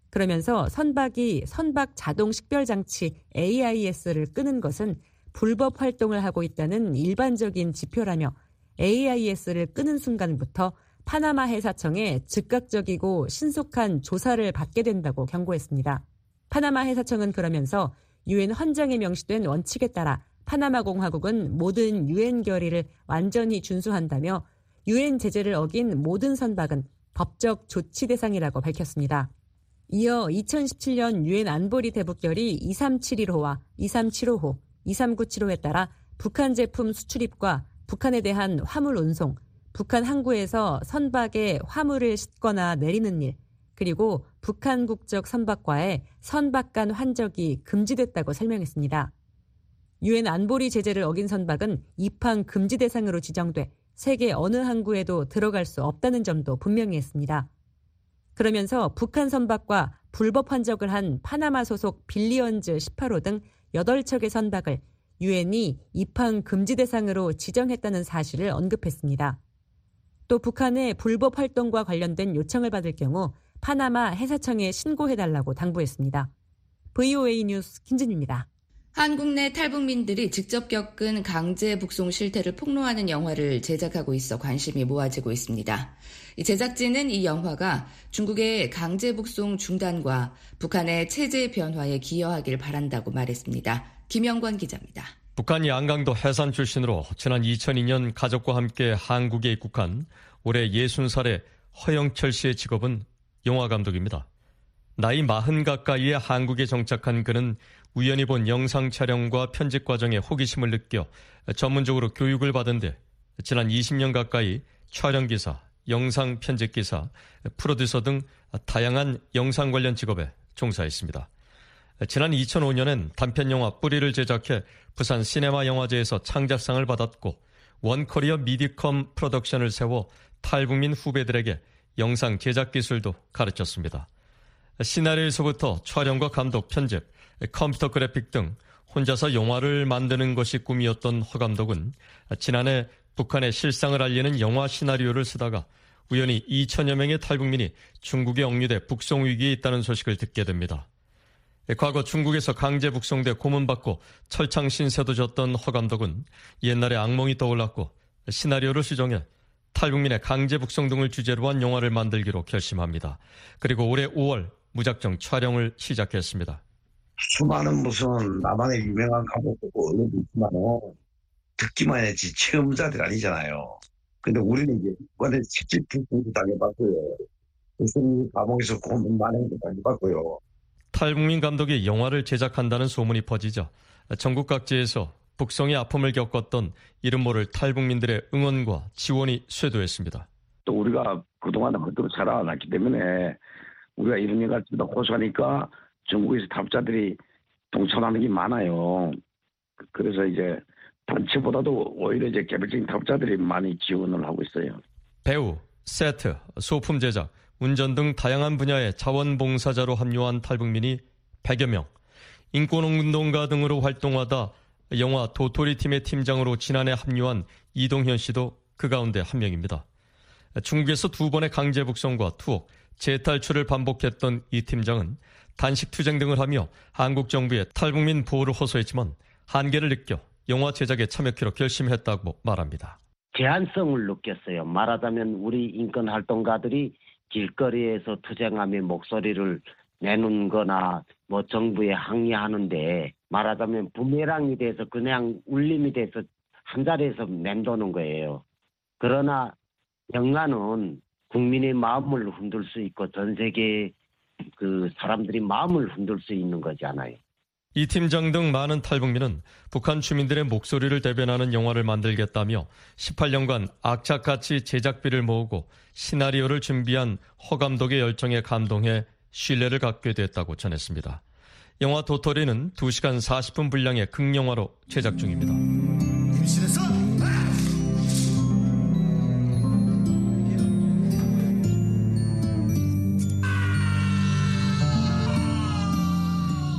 그러면서 선박이 선박 자동 식별 장치 AIS를 끄는 것은 불법 활동을 하고 있다는 일반적인 지표라며 AIS를 끄는 순간부터 파나마 해사청에 즉각적이고 신속한 조사를 받게 된다고 경고했습니다. 파나마 해사청은 그러면서 유엔 헌장에 명시된 원칙에 따라 파나마 공화국은 모든 유엔 결의를 완전히 준수한다며 유엔 제재를 어긴 모든 선박은 법적 조치 대상이라고 밝혔습니다. 이어 2017년 유엔 안보리 대북결의 2371호와 2375호, 2397호에 따라 북한 제품 수출입과 북한에 대한 화물 운송, 북한 항구에서 선박에 화물을 싣거나 내리는 일, 그리고 북한 국적 선박과의 선박 간 환적이 금지됐다고 설명했습니다. 유엔 안보리 제재를 어긴 선박은 입항 금지 대상으로 지정돼 세계 어느 항구에도 들어갈 수 없다는 점도 분명히 했습니다. 그러면서 북한 선박과 불법 환적을 한 파나마 소속 빌리언즈 18호 등 8척의 선박을 유엔이 입항 금지 대상으로 지정했다는 사실을 언급했습니다. 또 북한의 불법 활동과 관련된 요청을 받을 경우 파나마 해사청에 신고해달라고 당부했습니다. VOA 뉴스 김진입니다. 한국 내 탈북민들이 직접 겪은 강제 북송 실태를 폭로하는 영화를 제작하고 있어 관심이 모아지고 있습니다. 제작진은 이 영화가 중국의 강제 북송 중단과 북한의 체제 변화에 기여하길 바란다고 말했습니다. 김영권 기자입니다. 북한 양강도 해산 출신으로 지난 2002년 가족과 함께 한국에 입국한 올해 60살의 허영철 씨의 직업은 영화 감독입니다. 나이 마흔 가까이에 한국에 정착한 그는 우연히 본 영상 촬영과 편집 과정에 호기심을 느껴 전문적으로 교육을 받은 데 지난 20년 가까이 촬영기사, 영상 편집기사, 프로듀서 등 다양한 영상 관련 직업에 종사했습니다. 지난 2005년엔 단편영화 뿌리를 제작해 부산 시네마 영화제에서 창작상을 받았고 원코리어 미디컴 프로덕션을 세워 탈북민 후배들에게 영상 제작 기술도 가르쳤습니다. 시나리오에서부터 촬영과 감독, 편집, 컴퓨터 그래픽 등 혼자서 영화를 만드는 것이 꿈이었던 허 감독은 지난해 북한의 실상을 알리는 영화 시나리오를 쓰다가 우연히 2천여 명의 탈북민이 중국에 억류돼 북송 위기에 있다는 소식을 듣게 됩니다. 과거 중국에서 강제 북송돼 고문받고 철창 신세도 졌던 허 감독은 옛날에 악몽이 떠올랐고 시나리오를 수정해 탈북민의 강제 북송 등을 주제로 한 영화를 만들기로 결심합니다. 그리고 올해 5월 무작정 촬영을 시작했습니다. 수많은 무슨 나만의 유명한 감독도 언론도 있지만 듣기만 했지 체험자들 아니잖아요. 근데 우리는 이제 이번에 직접 북송도 당해봤고요. 무슨 감옥에서 고문 만행도 당해봤고요. 탈북민 감독이 영화를 제작한다는 소문이 퍼지자 전국 각지에서 북성의 아픔을 겪었던 이름 모를 탈북민들의 응원과 지원이 쇄도했습니다. 또 우리가 그동안 그대로 살아왔기 때문에 우리가 이런 일을 호소하니까 전국에서 탈북자들이 동참하는 게 많아요. 그래서 이제 단체보다도 오히려 이제 개별적인 탈북자들이 많이 지원을 하고 있어요. 배우, 세트, 소품 제작, 운전 등 다양한 분야의 자원봉사자로 합류한 탈북민이 100여 명, 인권운동가 등으로 활동하다 영화 도토리 팀의 팀장으로 지난해 합류한 이동현 씨도 그 가운데 한 명입니다. 중국에서 두 번의 강제 북송과 투옥, 재탈출을 반복했던 이 팀장은 단식 투쟁 등을 하며 한국 정부의 탈북민 보호를 호소했지만 한계를 느껴 영화 제작에 참여키로 결심했다고 말합니다. 제한성을 느꼈어요. 말하자면 우리 인권 활동가들이 길거리에서 투쟁하며 목소리를 내는 거나 뭐 정부에 항의하는데 말하자면 부메랑이 돼서 그냥 울림이 돼서 한 자리에서 맴도는 거예요. 그러나 영화는 국민의 마음을 흔들 수 있고 전 세계 그 사람들이 마음을 흔들 수 있는 거잖아요. 이 팀장 등 많은 탈북민은 북한 주민들의 목소리를 대변하는 영화를 만들겠다며 18년간 악착같이 제작비를 모으고 시나리오를 준비한 허 감독의 열정에 감동해 신뢰를 갖게 됐다고 전했습니다. 영화 도토리는 2시간 40분 분량의 극영화로 제작 중입니다.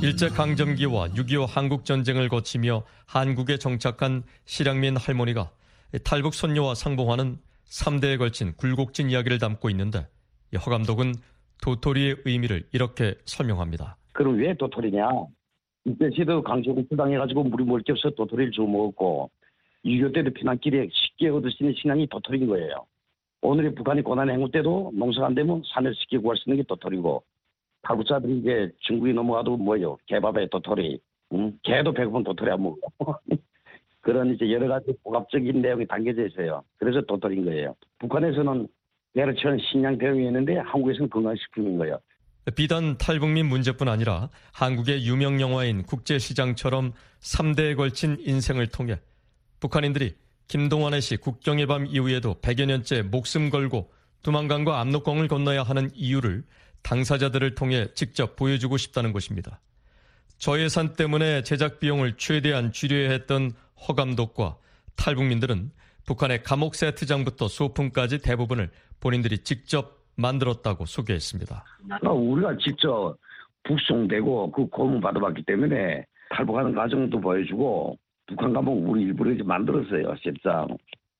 일제강점기와 6.25 한국전쟁을 거치며 한국에 정착한 실향민 할머니가 탈북 손녀와 상봉하는 3대에 걸친 굴곡진 이야기를 담고 있는데 허 감독은 도토리의 의미를 이렇게 설명합니다. 그럼 왜 도토리냐? 이때 시도 강제공포 당해가지고 물이 멀게 없어 도토리를 주워 먹었고 6.25 때도 피난길에 쉽게 얻을 수 있는 식량이 도토리인 거예요. 오늘의 북한이 고난의 행군 때도 농사가 안 되면 산을 쉽게 구할 수 있는 게 도토리고 탈북자들이 이제 중국이 넘어가도 뭐요 개밥에 도토리, 응? 개도 배고픈 도토리 안 먹고 그런 이제 여러 가지 복합적인 내용이 담겨져 있어요. 그래서 도토리인 거예요. 북한에서는 내를 치는 식량 대응이었는데 한국에서는 건강식품인 거예요. 비단 탈북민 문제뿐 아니라 한국의 유명 영화인 국제시장처럼 3대에 걸친 인생을 통해 북한인들이 김동완의 시 국경의 밤 이후에도 100여 년째 목숨 걸고 두만강과 압록강을 건너야 하는 이유를 당사자들을 통해 직접 보여주고 싶다는 것입니다. 저예산 때문에 제작 비용을 최대한 줄여야 했던 허 감독과 탈북민들은 북한의 감옥 세트장부터 소품까지 대부분을 본인들이 직접 만들었다고 소개했습니다. 그러니까 우리가 직접 북송되고 그 고문 받아봤기 때문에 탈북하는 과정도 보여주고 북한 감옥 우리 일부러 이제 만들었어요. 십장.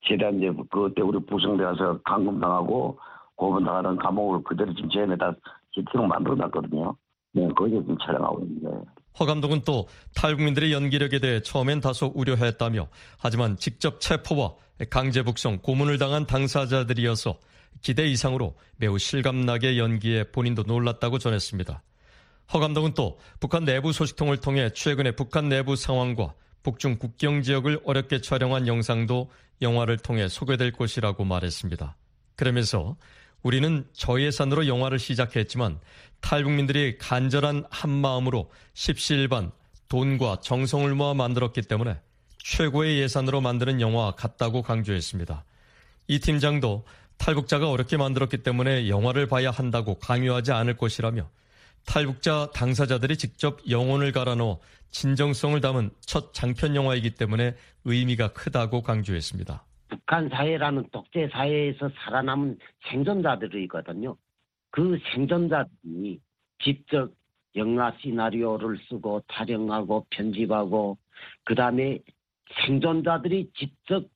최대한 이제 그때 우리 부성되어서 감금당하고 고문당하는 감옥을 그대로 지금 재현에다 시티로 만들어놨거든요. 네, 거기에 지금 촬영하고 있는 거예요. 허 감독은 또 탈북민들의 연기력에 대해 처음엔 다소 우려했다며 하지만 직접 체포와 강제 북송, 고문을 당한 당사자들이어서 기대 이상으로 매우 실감나게 연기에 본인도 놀랐다고 전했습니다. 허 감독은 또 북한 내부 소식통을 통해 최근의 북한 내부 상황과 북중 국경 지역을 어렵게 촬영한 영상도 영화를 통해 소개될 것이라고 말했습니다. 그러면서 우리는 저예산으로 영화를 시작했지만 탈북민들이 간절한 한마음으로 십시일반 돈과 정성을 모아 만들었기 때문에 최고의 예산으로 만드는 영화 같다고 강조했습니다. 이 팀장도 탈북자가 어렵게 만들었기 때문에 영화를 봐야 한다고 강요하지 않을 것이라며 탈북자 당사자들이 직접 영혼을 갈아넣어 진정성을 담은 첫 장편 영화이기 때문에 의미가 크다고 강조했습니다. 북한 사회라는 독재 사회에서 살아남은 생존자들이거든요. 그 생존자들이 직접 영화 시나리오를 쓰고 촬영하고 편집하고 그 다음에 생존자들이 직접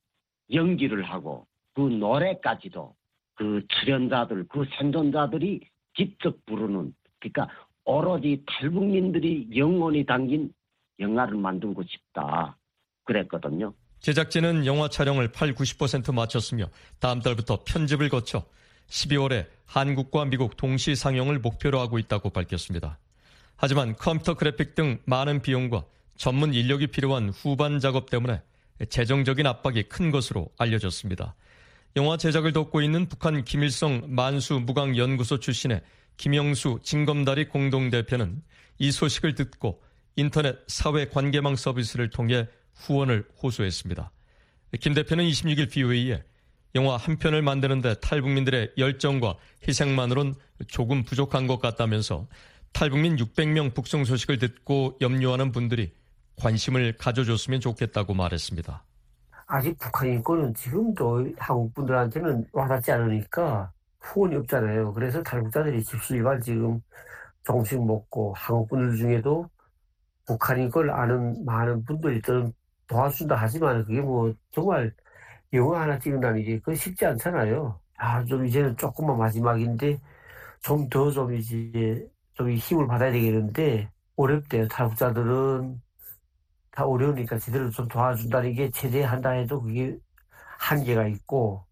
연기를 하고 그 노래까지도 그 출연자들, 그 생존자들이 직접 부르는 그러니까 오로지 탈북민들이 영혼이 담긴 영화를 만들고 싶다 그랬거든요. 제작진은 영화 촬영을 8, 90% 마쳤으며 다음 달부터 편집을 거쳐 12월에 한국과 미국 동시 상영을 목표로 하고 있다고 밝혔습니다. 하지만 컴퓨터 그래픽 등 많은 비용과 전문 인력이 필요한 후반 작업 때문에 재정적인 압박이 큰 것으로 알려졌습니다. 영화 제작을 돕고 있는 북한 김일성 만수 무강 연구소 출신의 김영수 진검다리 공동대표는 이 소식을 듣고 인터넷 사회 관계망 서비스를 통해 후원을 호소했습니다. 김 대표는 26일 BOA에 영화 한 편을 만드는데 탈북민들의 열정과 희생만으론 조금 부족한 것 같다면서 탈북민 600명 북송 소식을 듣고 염려하는 분들이 관심을 가져줬으면 좋겠다고 말했습니다. 아직 북한 인권은 지금도 한국 분들한테는 와닿지 않으니까 후원이 없잖아요. 그래서 탈북자들이 집시일반 지금 조금씩 먹고 한국 분들 중에도 북한 인권을 아는 많은 분들이 도와준다 하지만 그게 뭐 정말 영화 하나 찍는다는 게 그건 쉽지 않잖아요. 아, 좀 이제는 조금만 마지막인데 좀더좀 이제 좀 힘을 받아야 되겠는데 어렵대요. 탈북자들은 다 어려우니까 제대로 좀 도와준다는 게 제대한다 해도 그게 한계가 있고.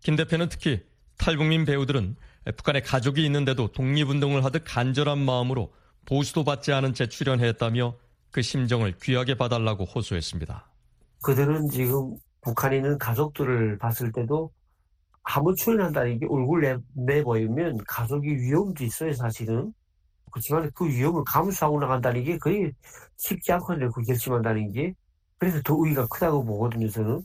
김 대표는 특히 탈북민 배우들은 북한에 가족이 있는데도 독립운동을 하듯 간절한 마음으로 보수도 받지 않은 채 출연했다며 그 심정을 귀하게 봐달라고 호소했습니다. 그들은 지금 북한에 있는 가족들을 봤을 때도 한번 출연한다는 게 얼굴 내, 내보이면 가족이 위험도 있어요, 사실은. 그렇지만 그 위험을 감수하고 나간다는 게 거의 쉽지 않거든요, 그 결심한다는 게. 그래서 더 의의가 크다고 보거든요, 저는.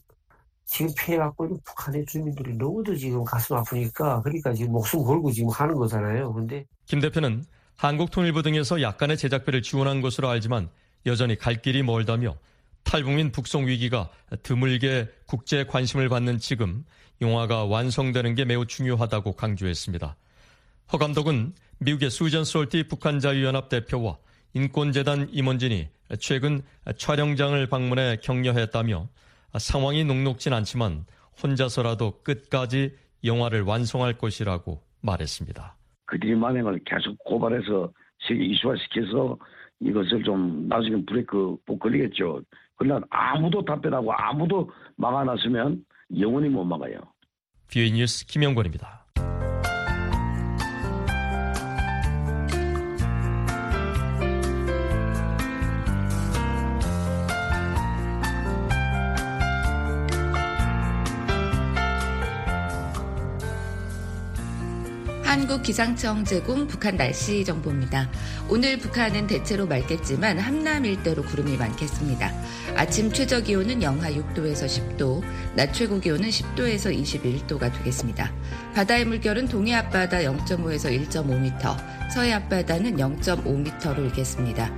지금 피해갖고 있는 북한의 주민들이 너무도 지금 가슴 아프니까, 그러니까 지금 목숨 걸고 지금 하는 거잖아요. 근데. 김 대표는 한국통일부 등에서 약간의 제작비를 지원한 것으로 알지만 여전히 갈 길이 멀다며 탈북민 북송 위기가 드물게 국제 관심을 받는 지금 영화가 완성되는 게 매우 중요하다고 강조했습니다. 허 감독은 미국의 수전 솔티 북한 자유연합 대표와 인권재단 임원진이 최근 촬영장을 방문해 격려했다며 상황이 녹록진 않지만 혼자서라도 끝까지 영화를 완성할 것이라고 말했습니다. 그들이 만행을 계속 고발해서 세계 이슈화시켜서 이것을 좀 나중에 브레이크 못 걸리겠죠. 그러나 아무도 답변하고 아무도 막아놨으면 영원히 못 막아요. 뷰이 뉴스 김영권입니다. 한국기상청 제공 북한 날씨 정보입니다. 오늘 북한은 대체로 맑겠지만 함남 일대로 구름이 많겠습니다. 아침 최저 기온은 영하 6도에서 10도, 낮 최고 기온은 10도에서 21도가 되겠습니다. 바다의 물결은 동해 앞바다 0.5에서 1.5m, 서해 앞바다는 0.5m로 일겠습니다.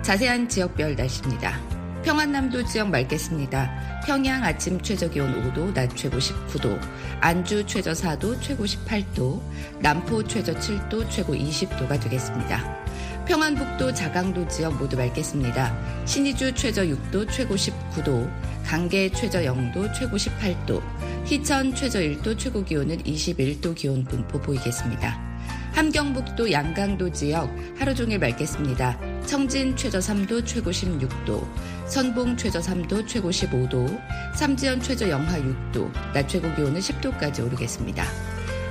자세한 지역별 날씨입니다. 평안남도 지역 맑겠습니다. 평양 아침 최저 기온 5도, 낮 최고 19도, 안주 최저 4도, 최고 18도, 남포 최저 7도, 최고 20도가 되겠습니다. 평안북도 자강도 지역 모두 맑겠습니다. 신의주 최저 6도, 최고 19도, 강계 최저 0도, 최고 18도, 희천 최저 1도, 최고 기온은 21도 기온 분포 보이겠습니다. 함경북도 양강도 지역 하루 종일 맑겠습니다. 청진 최저 3도, 최고 16도, 선봉 최저 3도, 최고 15도, 삼지연 최저 영하 6도, 낮 최고 기온은 10도까지 오르겠습니다.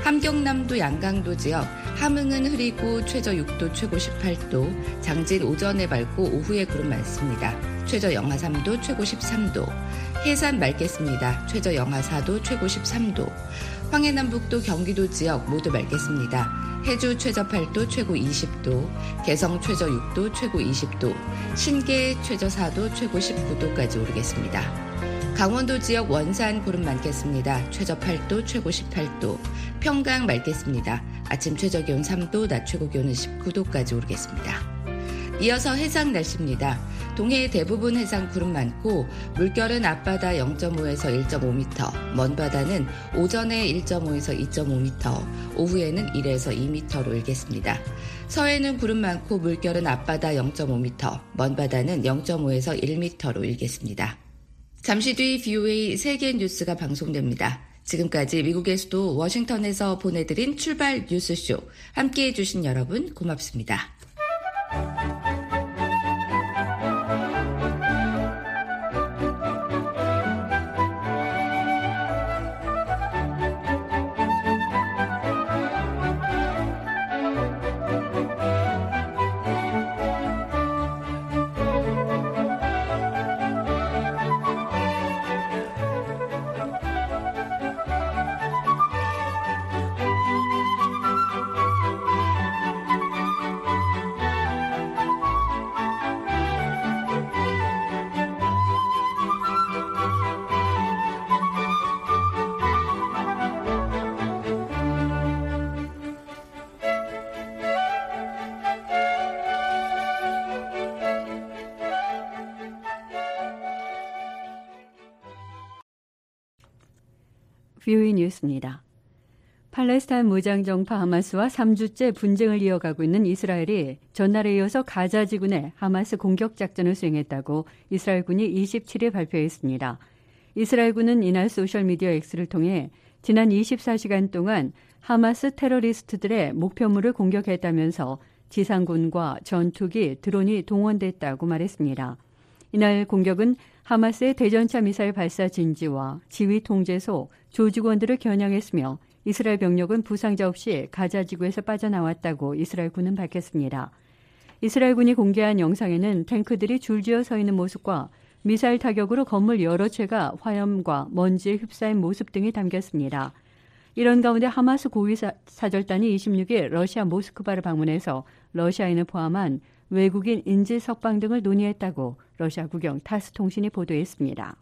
함경남도 양강도 지역 함흥은 흐리고 최저 6도, 최고 18도, 장진 오전에 맑고 오후에 구름 많습니다. 최저 영하 3도, 최고 13도, 해산 맑겠습니다. 최저 영하 4도, 최고 13도, 황해남북도 경기도 지역 모두 맑겠습니다. 해주 최저 8도, 최고 20도, 개성 최저 6도, 최고 20도, 신계 최저 4도, 최고 19도까지 오르겠습니다. 강원도 지역 원산 구름 많겠습니다. 최저 8도, 최고 18도, 평강 맑겠습니다. 아침 최저 기온 3도, 낮 최고 기온은 19도까지 오르겠습니다. 이어서 해상 날씨입니다. 동해 대부분 해상 구름 많고 물결은 앞바다 0.5에서 1.5m, 먼 바다는 오전에 1.5에서 2.5m, 오후에는 1에서 2m로 일겠습니다. 서해는 구름 많고 물결은 앞바다 0.5m, 먼 바다는 0.5에서 1m로 일겠습니다. 잠시 뒤 VOA 세계 뉴스가 방송됩니다. 지금까지 미국의 수도 워싱턴에서 보내드린 출발 뉴스쇼 함께 해 주신 여러분 고맙습니다. 뷰이 뉴스입니다. 팔레스타인 무장정파 하마스와 3주째 분쟁을 이어가고 있는 이스라엘이 전날에 이어서 가자 지구내 하마스 공격 작전을 수행했다고 이스라엘군이 27일 발표했습니다. 이스라엘군은 이날 소셜미디어 X를 통해 지난 24시간 동안 하마스 테러리스트들의 목표물을 공격했다면서 지상군과 전투기, 드론이 동원됐다고 말했습니다. 이날 공격은 하마스의 대전차 미사일 발사 진지와 지휘 통제소, 조직원들을 겨냥했으며 이스라엘 병력은 부상자 없이 가자 지구에서 빠져나왔다고 이스라엘 군은 밝혔습니다. 이스라엘 군이 공개한 영상에는 탱크들이 줄지어 서 있는 모습과 미사일 타격으로 건물 여러 채가 화염과 먼지에 휩싸인 모습 등이 담겼습니다. 이런 가운데 하마스 고위 사절단이 26일 러시아 모스크바를 방문해서 러시아인을 포함한 외국인 인질 석방 등을 논의했다고 러시아 국영 타스 통신이 보도했습니다.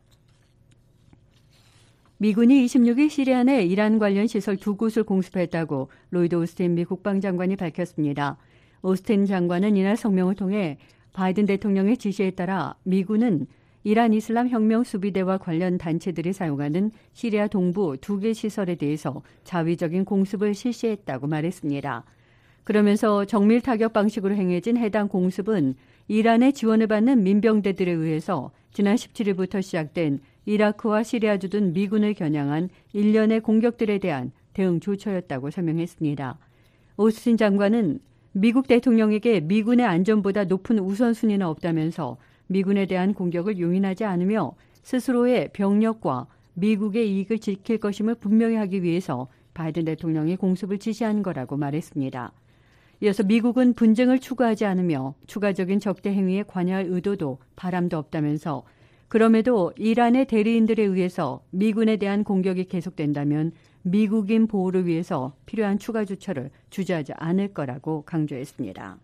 미군이 26일 시리아 내 이란 관련 시설 두 곳을 공습했다고 로이드 오스틴 미 국방장관이 밝혔습니다. 오스틴 장관은 이날 성명을 통해 바이든 대통령의 지시에 따라 미군은 이란 이슬람 혁명 수비대와 관련 단체들이 사용하는 시리아 동부 두 개 시설에 대해서 자위적인 공습을 실시했다고 말했습니다. 그러면서 정밀 타격 방식으로 행해진 해당 공습은 이란의 지원을 받는 민병대들에 의해서 지난 17일부터 시작된 이라크와 시리아주 둔 미군을 겨냥한 일련의 공격들에 대한 대응 조처였다고 설명했습니다. 오스틴 장관은 미국 대통령에게 미군의 안전보다 높은 우선순위는 없다면서 미군에 대한 공격을 용인하지 않으며 스스로의 병력과 미국의 이익을 지킬 것임을 분명히 하기 위해서 바이든 대통령이 공습을 지시한 거라고 말했습니다. 이어서 미국은 분쟁을 추구하지 않으며 추가적인 적대 행위에 관여할 의도도 바람도 없다면서 그럼에도 이란의 대리인들에 의해서 미군에 대한 공격이 계속된다면 미국인 보호를 위해서 필요한 추가 조처를 주저하지 않을 거라고 강조했습니다.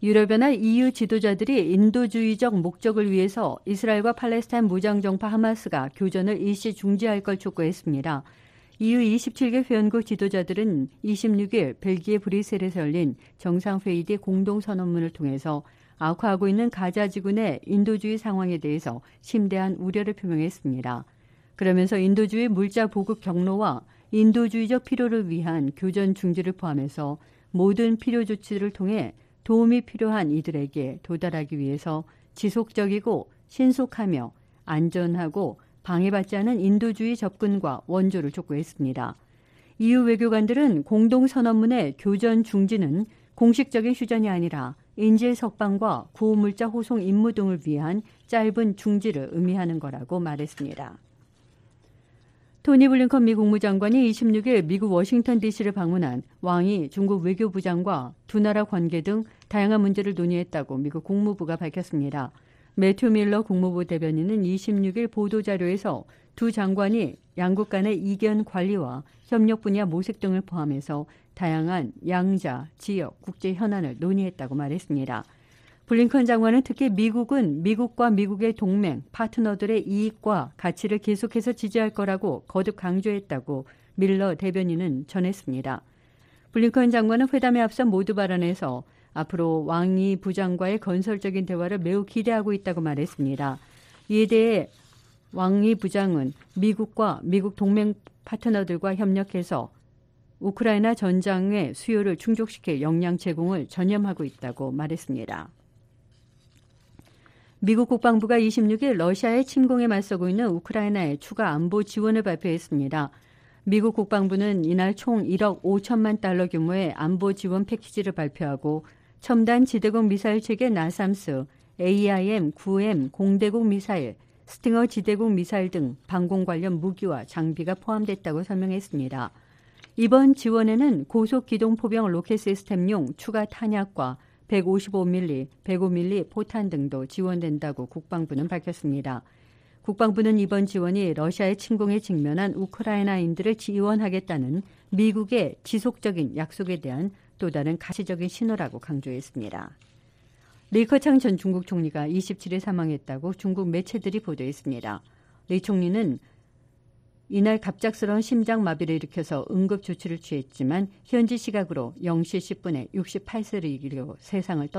유럽연합 EU 지도자들이 인도주의적 목적을 위해서 이스라엘과 팔레스타인 무장정파 하마스가 교전을 일시 중지할 걸 촉구했습니다. EU 27개 회원국 지도자들은 26일 벨기에 브뤼셀에서 열린 정상회의 뒤 공동선언문을 통해서 악화하고 있는 가자 내 인도주의 상황에 대해서 심대한 우려를 표명했습니다. 그러면서 인도주의 물자 보급 경로와 인도주의적 필요를 위한 교전 중지를 포함해서 모든 필요 조치를 통해 도움이 필요한 이들에게 도달하기 위해서 지속적이고 신속하며 안전하고 방해받지 않은 인도주의 접근과 원조를 촉구했습니다. EU 외교관들은 공동선언문의 교전 중지는 공식적인 휴전이 아니라 인질 석방과 구호물자 호송 임무 등을 위한 짧은 중지를 의미하는 거라고 말했습니다. 토니 블링컨 미 국무장관이 26일 미국 워싱턴 DC를 방문한 왕이 중국 외교부장과 두 나라 관계 등 다양한 문제를 논의했다고 미국 국무부가 밝혔습니다. 매튜 밀러 국무부 대변인은 26일 보도자료에서 두 장관이 양국 간의 이견 관리와 협력 분야 모색 등을 포함해서 다양한 양자, 지역, 국제 현안을 논의했다고 말했습니다. 블링컨 장관은 특히 미국은 미국과 미국의 동맹, 파트너들의 이익과 가치를 계속해서 지지할 거라고 거듭 강조했다고 밀러 대변인은 전했습니다. 블링컨 장관은 회담에 앞서 모두 발언에서 앞으로 왕이 부장과의 건설적인 대화를 매우 기대하고 있다고 말했습니다. 이에 대해 왕이 부장은 미국과 미국 동맹 파트너들과 협력해서 우크라이나 전장의 수요를 충족시킬 역량 제공을 전념하고 있다고 말했습니다. 미국 국방부가 26일 러시아의 침공에 맞서고 있는 우크라이나에 추가 안보 지원을 발표했습니다. 미국 국방부는 이날 총 1억 5천만 달러 규모의 안보 지원 패키지를 발표하고 첨단 지대공 미사일 체계 나삼스, AIM-9M 공대공 미사일, 스팅어 지대공 미사일 등 방공 관련 무기와 장비가 포함됐다고 설명했습니다. 이번 지원에는 고속 기동 포병 로켓 시스템용 추가 탄약과 155mm, 105mm 포탄 등도 지원된다고 국방부는 밝혔습니다. 국방부는 이번 지원이 러시아의 침공에 직면한 우크라이나인들을 지원하겠다는 미국의 지속적인 약속에 대한 또 다른 가시적인 신호라고 강조했습니다. 리커창 전 중국 총리가 27일 사망했다고 중국 매체들이 보도했습니다. 리 총리는 이날 갑작스러운 심장 마비를 일으켜서 응급 조치를 취했지만 현지 시각으로 0시 10분에 68세를 이기려 세상을 떠